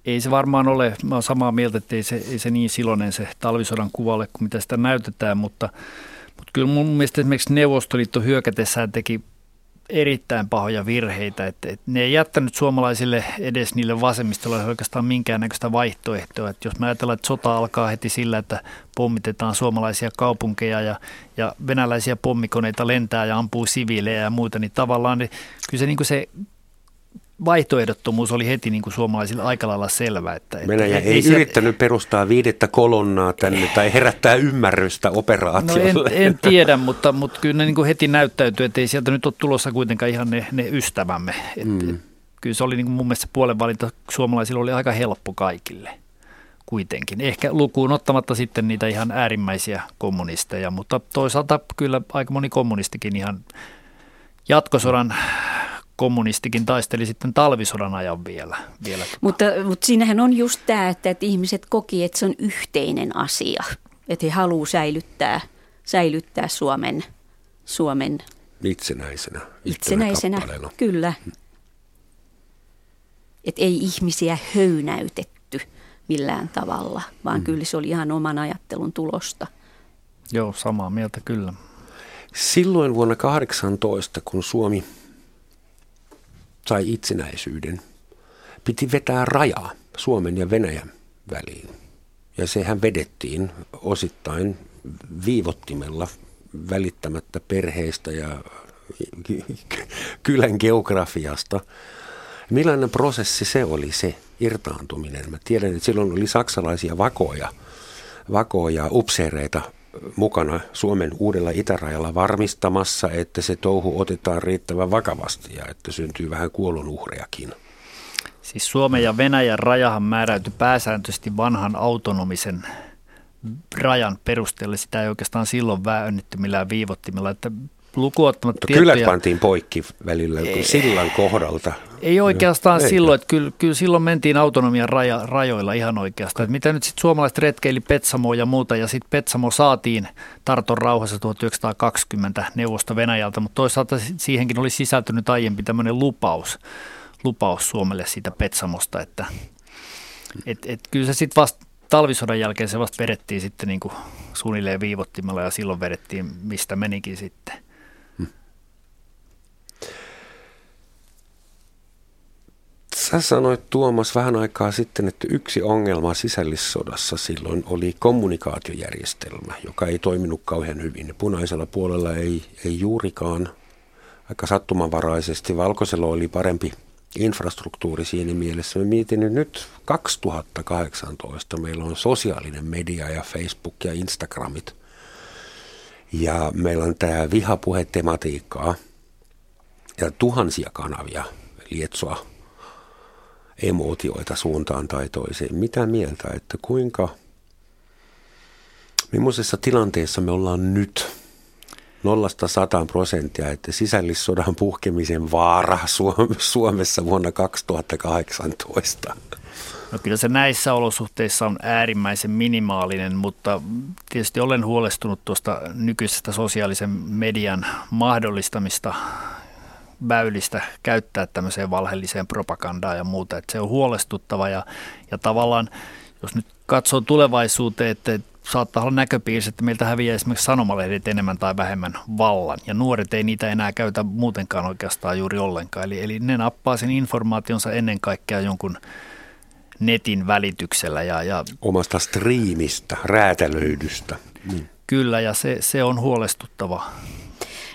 ei se varmaan ole, mä olen samaa mieltä, että ei se, ei se niin siloinen se talvisodan kuvalle kuin mitä sitä näytetään, mutta, mutta kyllä mun mielestä esimerkiksi Neuvostoliitto hyökätessään teki erittäin pahoja virheitä, että, että ne ei jättänyt suomalaisille edes niille vasemmistolle oikeastaan minkäännäköistä vaihtoehtoa. Että jos me ajatellaan, että sota alkaa heti sillä, että pommitetaan suomalaisia kaupunkeja ja, ja venäläisiä pommikoneita lentää ja ampuu siviilejä ja muuta, niin tavallaan niin kyllä se, niin se vaihtoehdottomuus oli heti niin kuin suomalaisille aika lailla selvä. Että, että Venäjä ei, ei se... yrittänyt perustaa viidettä kolonnaa tänne tai herättää ymmärrystä operaatiolle. No en, en tiedä, mutta, mutta kyllä ne niin kuin heti näyttäytyy, että ei sieltä nyt ole tulossa kuitenkaan ihan ne, ne ystävämme. Et, mm. Kyllä se oli niin kuin mun mielestä puolen valinta suomalaisilla oli aika helppo kaikille kuitenkin. Ehkä lukuun ottamatta sitten niitä ihan äärimmäisiä kommunisteja, mutta toisaalta kyllä aika moni kommunistikin ihan jatkosodan kommunistikin taisteli sitten talvisodan ajan vielä. vielä. Mutta, mutta siinähän on just tämä, että, että ihmiset koki, että se on yhteinen asia, että he haluavat säilyttää, säilyttää Suomen, Suomen itsenäisenä. Itsenäisenä, kyllä. Että ei ihmisiä höynäytetty millään tavalla, vaan mm. kyllä se oli ihan oman ajattelun tulosta. Joo, samaa mieltä kyllä. Silloin vuonna 18, kun Suomi sai itsenäisyyden, piti vetää rajaa Suomen ja Venäjän väliin. Ja sehän vedettiin osittain viivottimella välittämättä perheestä ja kylän geografiasta. Millainen prosessi se oli se irtaantuminen? Mä tiedän, että silloin oli saksalaisia vakoja, vakoja upseereita mukana Suomen uudella itärajalla varmistamassa, että se touhu otetaan riittävän vakavasti ja että syntyy vähän kuolonuhrejakin. Siis Suomen ja Venäjän rajahan määräytyi pääsääntöisesti vanhan autonomisen rajan perusteella. Sitä ei oikeastaan silloin väännetty millään viivottimella, että lukuottamatta tietoja. Kylät pantiin poikki välillä ei, sillan kohdalta. Ei oikeastaan no, silloin, että kyllä, kyllä silloin mentiin autonomian raja, rajoilla ihan oikeastaan. Että mitä nyt sitten suomalaiset retkeili Petsamoa ja muuta, ja sitten Petsamo saatiin Tarton rauhassa 1920 neuvosto Venäjältä, mutta toisaalta siihenkin oli sisältynyt aiempi tämmöinen lupaus, lupaus Suomelle siitä Petsamosta, että et, et kyllä se sitten vasta talvisodan jälkeen se vasta vedettiin sitten niin kuin suunnilleen viivottimella ja silloin vedettiin, mistä menikin sitten. Sä sanoit Tuomas vähän aikaa sitten, että yksi ongelma sisällissodassa silloin oli kommunikaatiojärjestelmä, joka ei toiminut kauhean hyvin. Punaisella puolella ei, ei juurikaan, aika sattumanvaraisesti. Valkoisella oli parempi infrastruktuuri siinä mielessä. Mä mietin että nyt 2018 meillä on sosiaalinen media ja Facebook ja Instagramit. Ja meillä on tämä vihapuhetematiikkaa ja tuhansia kanavia lietsoa emootioita suuntaan tai toiseen. Mitä mieltä, että kuinka, millaisessa tilanteessa me ollaan nyt nollasta sataan prosenttia, että sisällissodan puhkemisen vaara Suomessa vuonna 2018? No kyllä se näissä olosuhteissa on äärimmäisen minimaalinen, mutta tietysti olen huolestunut tuosta nykyisestä sosiaalisen median mahdollistamista väylistä käyttää tämmöiseen valheelliseen propagandaan ja muuta. Että se on huolestuttava ja, ja tavallaan, jos nyt katsoo tulevaisuuteen, että saattaa olla näköpiirissä, että meiltä häviää esimerkiksi sanomalehdet enemmän tai vähemmän vallan. Ja nuoret ei niitä enää käytä muutenkaan oikeastaan juuri ollenkaan. Eli, eli ne nappaa sen informaationsa ennen kaikkea jonkun netin välityksellä. Ja, ja Omasta striimistä, räätälöidystä. Mm. Kyllä, ja se, se on huolestuttava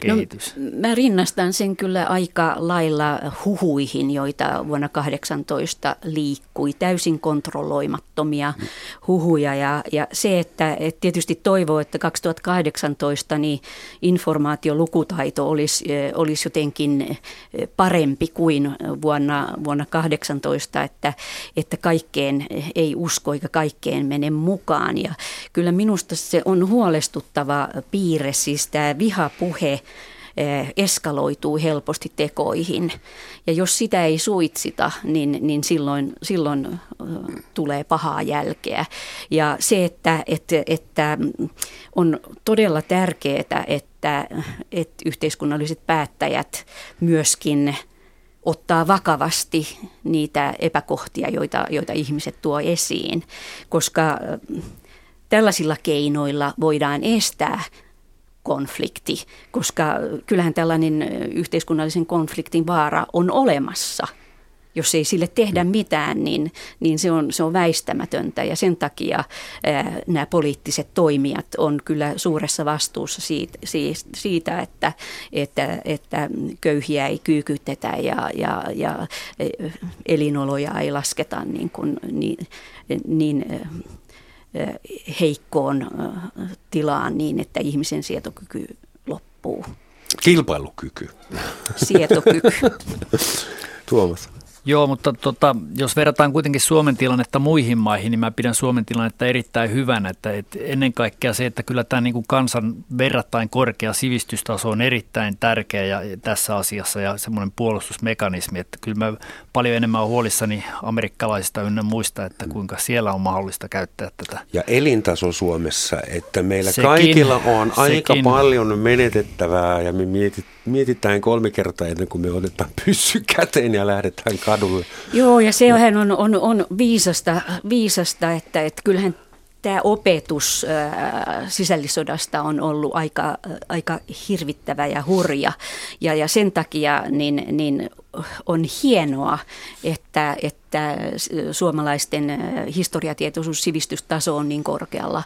kehitys? No, mä rinnastan sen kyllä aika lailla huhuihin, joita vuonna 18 liikkui, täysin kontrolloimattomia huhuja. Ja, ja se, että et tietysti toivoo, että 2018 niin informaatiolukutaito olisi, olisi jotenkin parempi kuin vuonna, vuonna 18, että, että kaikkeen ei usko eikä kaikkeen mene mukaan. Ja kyllä minusta se on huolestuttava piirre, siis tämä vihapuhe eskaloituu helposti tekoihin. Ja jos sitä ei suitsita, niin, niin silloin, silloin eh, tulee pahaa jälkeä. Ja se, että, että, että on todella tärkeää, että, että yhteiskunnalliset päättäjät myöskin ottaa vakavasti niitä epäkohtia, joita, joita ihmiset tuo esiin, koska eh, tällaisilla keinoilla voidaan estää konflikti, koska kyllähän tällainen yhteiskunnallisen konfliktin vaara on olemassa. Jos ei sille tehdä mitään, niin, niin se, on, se on väistämätöntä ja sen takia ää, nämä poliittiset toimijat on kyllä suuressa vastuussa siitä, siitä että, että, että köyhiä ei kyykytetä ja, ja, ja elinoloja ei lasketa niin, kuin, niin, niin heikkoon tilaan niin, että ihmisen sietokyky loppuu. Kilpailukyky. Sietokyky. Tuomas. Joo, mutta tota, jos verrataan kuitenkin Suomen tilannetta muihin maihin, niin mä pidän Suomen tilannetta erittäin hyvänä. Että, että ennen kaikkea se, että kyllä tämä niin kuin kansan verrattain korkea sivistystaso on erittäin tärkeä ja, tässä asiassa ja semmoinen puolustusmekanismi, että kyllä mä paljon enemmän huolissani amerikkalaisista ynnä muista, että kuinka siellä on mahdollista käyttää tätä. Ja elintaso Suomessa, että meillä sekin, kaikilla on aika sekin. paljon menetettävää ja me mietitään kolme kertaa ennen kuin me otetaan pyssy käteen ja lähdetään kadulle. Joo, ja sehän on, on, on viisasta, viisasta, että, että kyllähän tämä opetus äh, sisällissodasta on ollut aika, aika hirvittävä ja hurja. Ja, ja sen takia niin, niin on hienoa, että, että suomalaisten historiatietoisuus, sivistystaso on niin korkealla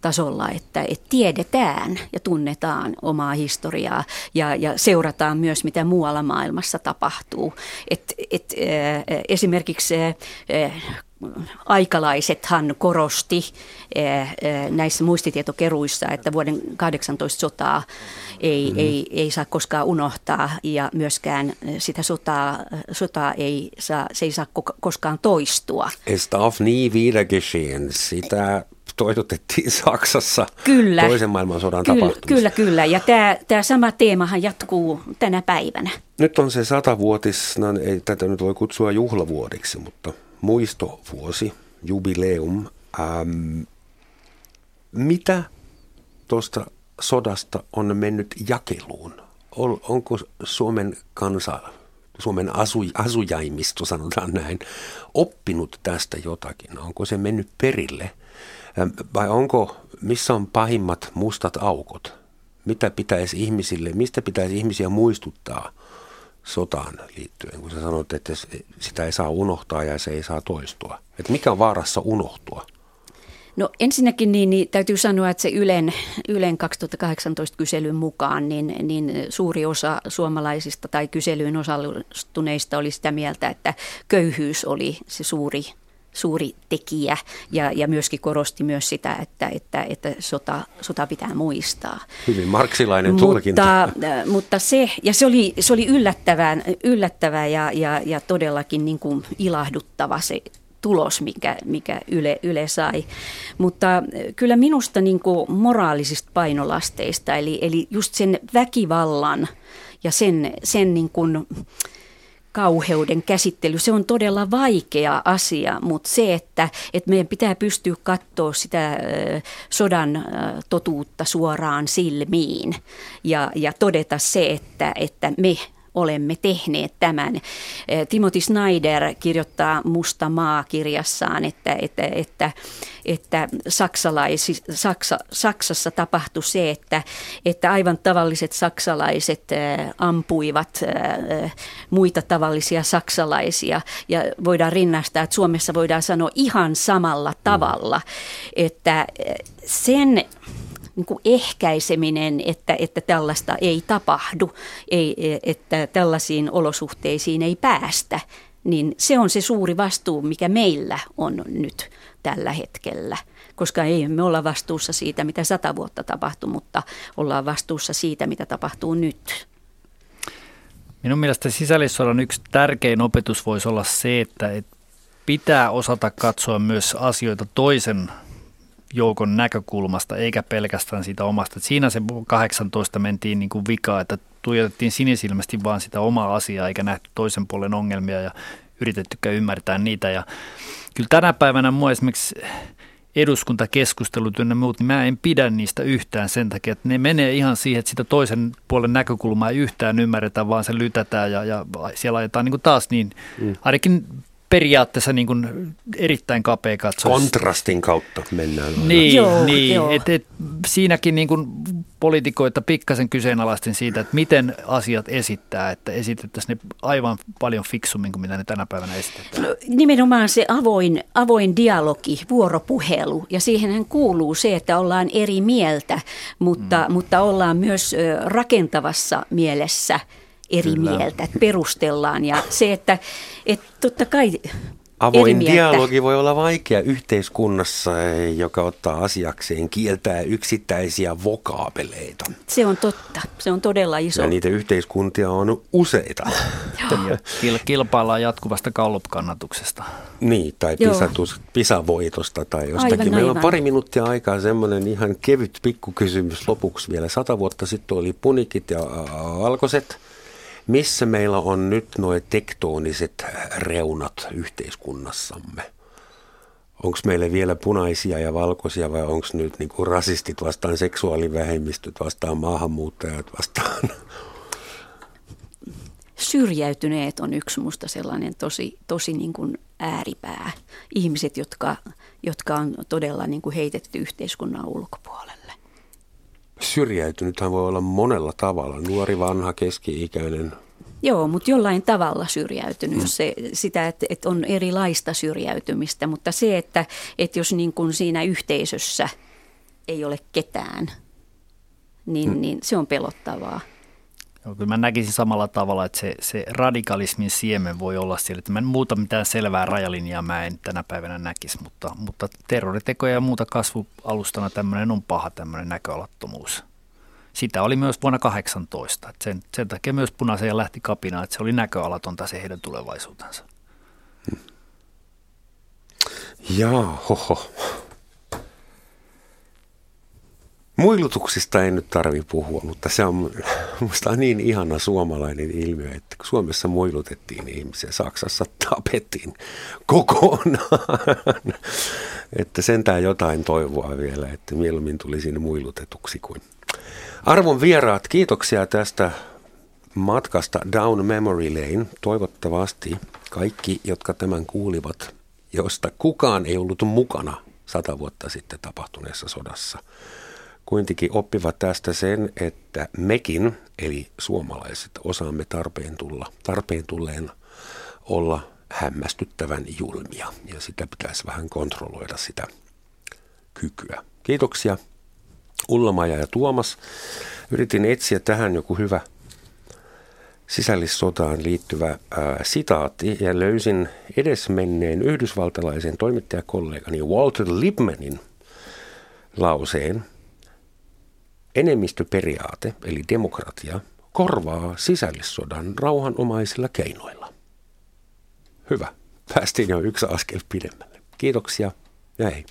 tasolla, että, että tiedetään ja tunnetaan omaa historiaa ja, ja seurataan myös, mitä muualla maailmassa tapahtuu. Et, et, äh, esimerkiksi äh, aikalaisethan korosti äh, näissä muistitietokeruissa, että vuoden 18 sotaa ei, mm. ei, ei saa koskaan unohtaa ja myöskään sitä sotaa, sotaa ei saa, se ei saa koskaan toistua. Es darf nie wieder geschehen. Sitä toitotettiin Saksassa kyllä, toisen maailmansodan kyllä, tapahtumista. Kyllä, kyllä. Ja tämä, tämä sama teemahan jatkuu tänä päivänä. Nyt on se satavuotis, no ei tätä nyt voi kutsua juhlavuodiksi, mutta muistovuosi, jubileum. Ähm, mitä tuosta sodasta on mennyt jakeluun? onko Suomen kansa, Suomen asu, asujaimisto, sanotaan näin, oppinut tästä jotakin? Onko se mennyt perille – vai onko, missä on pahimmat mustat aukot? Mitä pitäisi ihmisille, mistä pitäisi ihmisiä muistuttaa sotaan liittyen, kun sä sanoit, että sitä ei saa unohtaa ja se ei saa toistua? Että mikä on vaarassa unohtua? No ensinnäkin niin, niin täytyy sanoa, että se Ylen, Ylen 2018 kyselyn mukaan niin, niin suuri osa suomalaisista tai kyselyyn osallistuneista oli sitä mieltä, että köyhyys oli se suuri suuri tekijä ja, ja myöskin korosti myös sitä, että, että, että sota, sota pitää muistaa. Hyvin marksilainen tulkinta. Mutta, äh, mutta se, ja se oli, se oli yllättävää, yllättävää ja, ja, ja todellakin niin kuin ilahduttava se tulos, mikä, mikä Yle, Yle sai. Mutta äh, kyllä minusta niin kuin moraalisista painolasteista, eli, eli just sen väkivallan ja sen, sen niin kuin, kauheuden käsittely, se on todella vaikea asia, mutta se, että, että meidän pitää pystyä katsoa sitä sodan totuutta suoraan silmiin ja, ja todeta se, että, että me olemme tehneet tämän. Timothy Snyder kirjoittaa Musta maa kirjassaan, että, että, että, että saksalais, Saksa, Saksassa tapahtui se, että, että aivan tavalliset saksalaiset ampuivat muita tavallisia saksalaisia. Ja voidaan rinnastaa, että Suomessa voidaan sanoa ihan samalla tavalla, että sen niin kuin ehkäiseminen, että, että tällaista ei tapahdu, ei, että tällaisiin olosuhteisiin ei päästä, niin se on se suuri vastuu, mikä meillä on nyt tällä hetkellä. Koska ei me olla vastuussa siitä, mitä sata vuotta tapahtui, mutta ollaan vastuussa siitä, mitä tapahtuu nyt. Minun mielestä sisällissodan yksi tärkein opetus voisi olla se, että pitää osata katsoa myös asioita toisen joukon näkökulmasta, eikä pelkästään siitä omasta. siinä se 18 mentiin niin kuin vikaa, että tuijotettiin sinisilmästi vaan sitä omaa asiaa, eikä nähty toisen puolen ongelmia ja yritettykään ymmärtää niitä. Ja kyllä tänä päivänä mua esimerkiksi eduskuntakeskustelut ynnä muut, niin mä en pidä niistä yhtään sen takia, että ne menee ihan siihen, että sitä toisen puolen näkökulmaa ei yhtään ymmärretä, vaan se lytätään ja, ja siellä ajetaan niin kuin taas niin, mm. ainakin periaatteessa niin kuin erittäin kapea katsoa. Kontrastin kautta mennään. Niin, joo, niin joo. Et, et, siinäkin niin kuin poliitikoita pikkasen kyseenalaisten siitä, että miten asiat esittää, että esitettäisiin ne aivan paljon fiksummin kuin mitä ne tänä päivänä esitetään. No, nimenomaan se avoin, avoin dialogi, vuoropuhelu ja siihen kuuluu se, että ollaan eri mieltä, mutta, mm. mutta ollaan myös rakentavassa mielessä – eri Kyllä. mieltä, että perustellaan. Ja se, että, että totta kai Avoin dialogi voi olla vaikea yhteiskunnassa, joka ottaa asiakseen kieltää yksittäisiä vokaabeleita. Se on totta. Se on todella iso. Ja niitä yhteiskuntia on useita. Kil- kilpaillaan jatkuvasta kallupkannatuksesta. Niin, tai pisatus, pisavoitosta tai jostakin. Aivan, Meillä on pari minuuttia aikaa semmoinen ihan kevyt pikkukysymys lopuksi vielä. Sata vuotta sitten oli punikit ja valkoiset – missä meillä on nyt nuo tektooniset reunat yhteiskunnassamme? Onko meillä vielä punaisia ja valkoisia vai onko nyt niinku rasistit vastaan seksuaalivähemmistöt vastaan maahanmuuttajat vastaan? Syrjäytyneet on yksi musta sellainen tosi, tosi niin kuin ääripää. Ihmiset, jotka, jotka on todella niin kuin heitetty yhteiskunnan ulkopuolelle. Syrjäytynythän voi olla monella tavalla, nuori, vanha, keski-ikäinen. Joo, mutta jollain tavalla syrjäytynyt, mm. jos se, sitä, että, että on erilaista syrjäytymistä, mutta se, että, että jos niin kuin siinä yhteisössä ei ole ketään, niin, mm. niin se on pelottavaa. Joo, kyllä mä näkisin samalla tavalla, että se, se radikalismin siemen voi olla siellä, että mä en muuta mitään selvää rajalinjaa mä en tänä päivänä näkisi, mutta, mutta terroritekoja ja muuta kasvualustana tämmöinen on paha tämmöinen näköalattomuus. Sitä oli myös vuonna 18. Että sen, sen takia myös punaisen lähti kapinaan, että se oli näköalatonta se heidän tulevaisuutensa. Jaa, hoho. Muilutuksista ei nyt tarvi puhua, mutta se on minusta niin ihana suomalainen ilmiö, että kun Suomessa muilutettiin ihmisiä, Saksassa tapettiin kokonaan. että sentään jotain toivoa vielä, että mieluummin tuli sinne muilutetuksi kuin. Arvon vieraat, kiitoksia tästä matkasta Down Memory Lane. Toivottavasti kaikki, jotka tämän kuulivat, josta kukaan ei ollut mukana sata vuotta sitten tapahtuneessa sodassa – kuitenkin oppivat tästä sen, että mekin, eli suomalaiset, osaamme tarpeen, tulla, tarpeen tulleen olla hämmästyttävän julmia. Ja sitä pitäisi vähän kontrolloida sitä kykyä. Kiitoksia Ullamaja ja Tuomas. Yritin etsiä tähän joku hyvä sisällissotaan liittyvä ää, sitaatti ja löysin edesmenneen yhdysvaltalaisen toimittajakollegani Walter Lippmanin lauseen – Enemmistöperiaate, eli demokratia, korvaa sisällissodan rauhanomaisilla keinoilla. Hyvä. Päästiin jo yksi askel pidemmälle. Kiitoksia ja hei.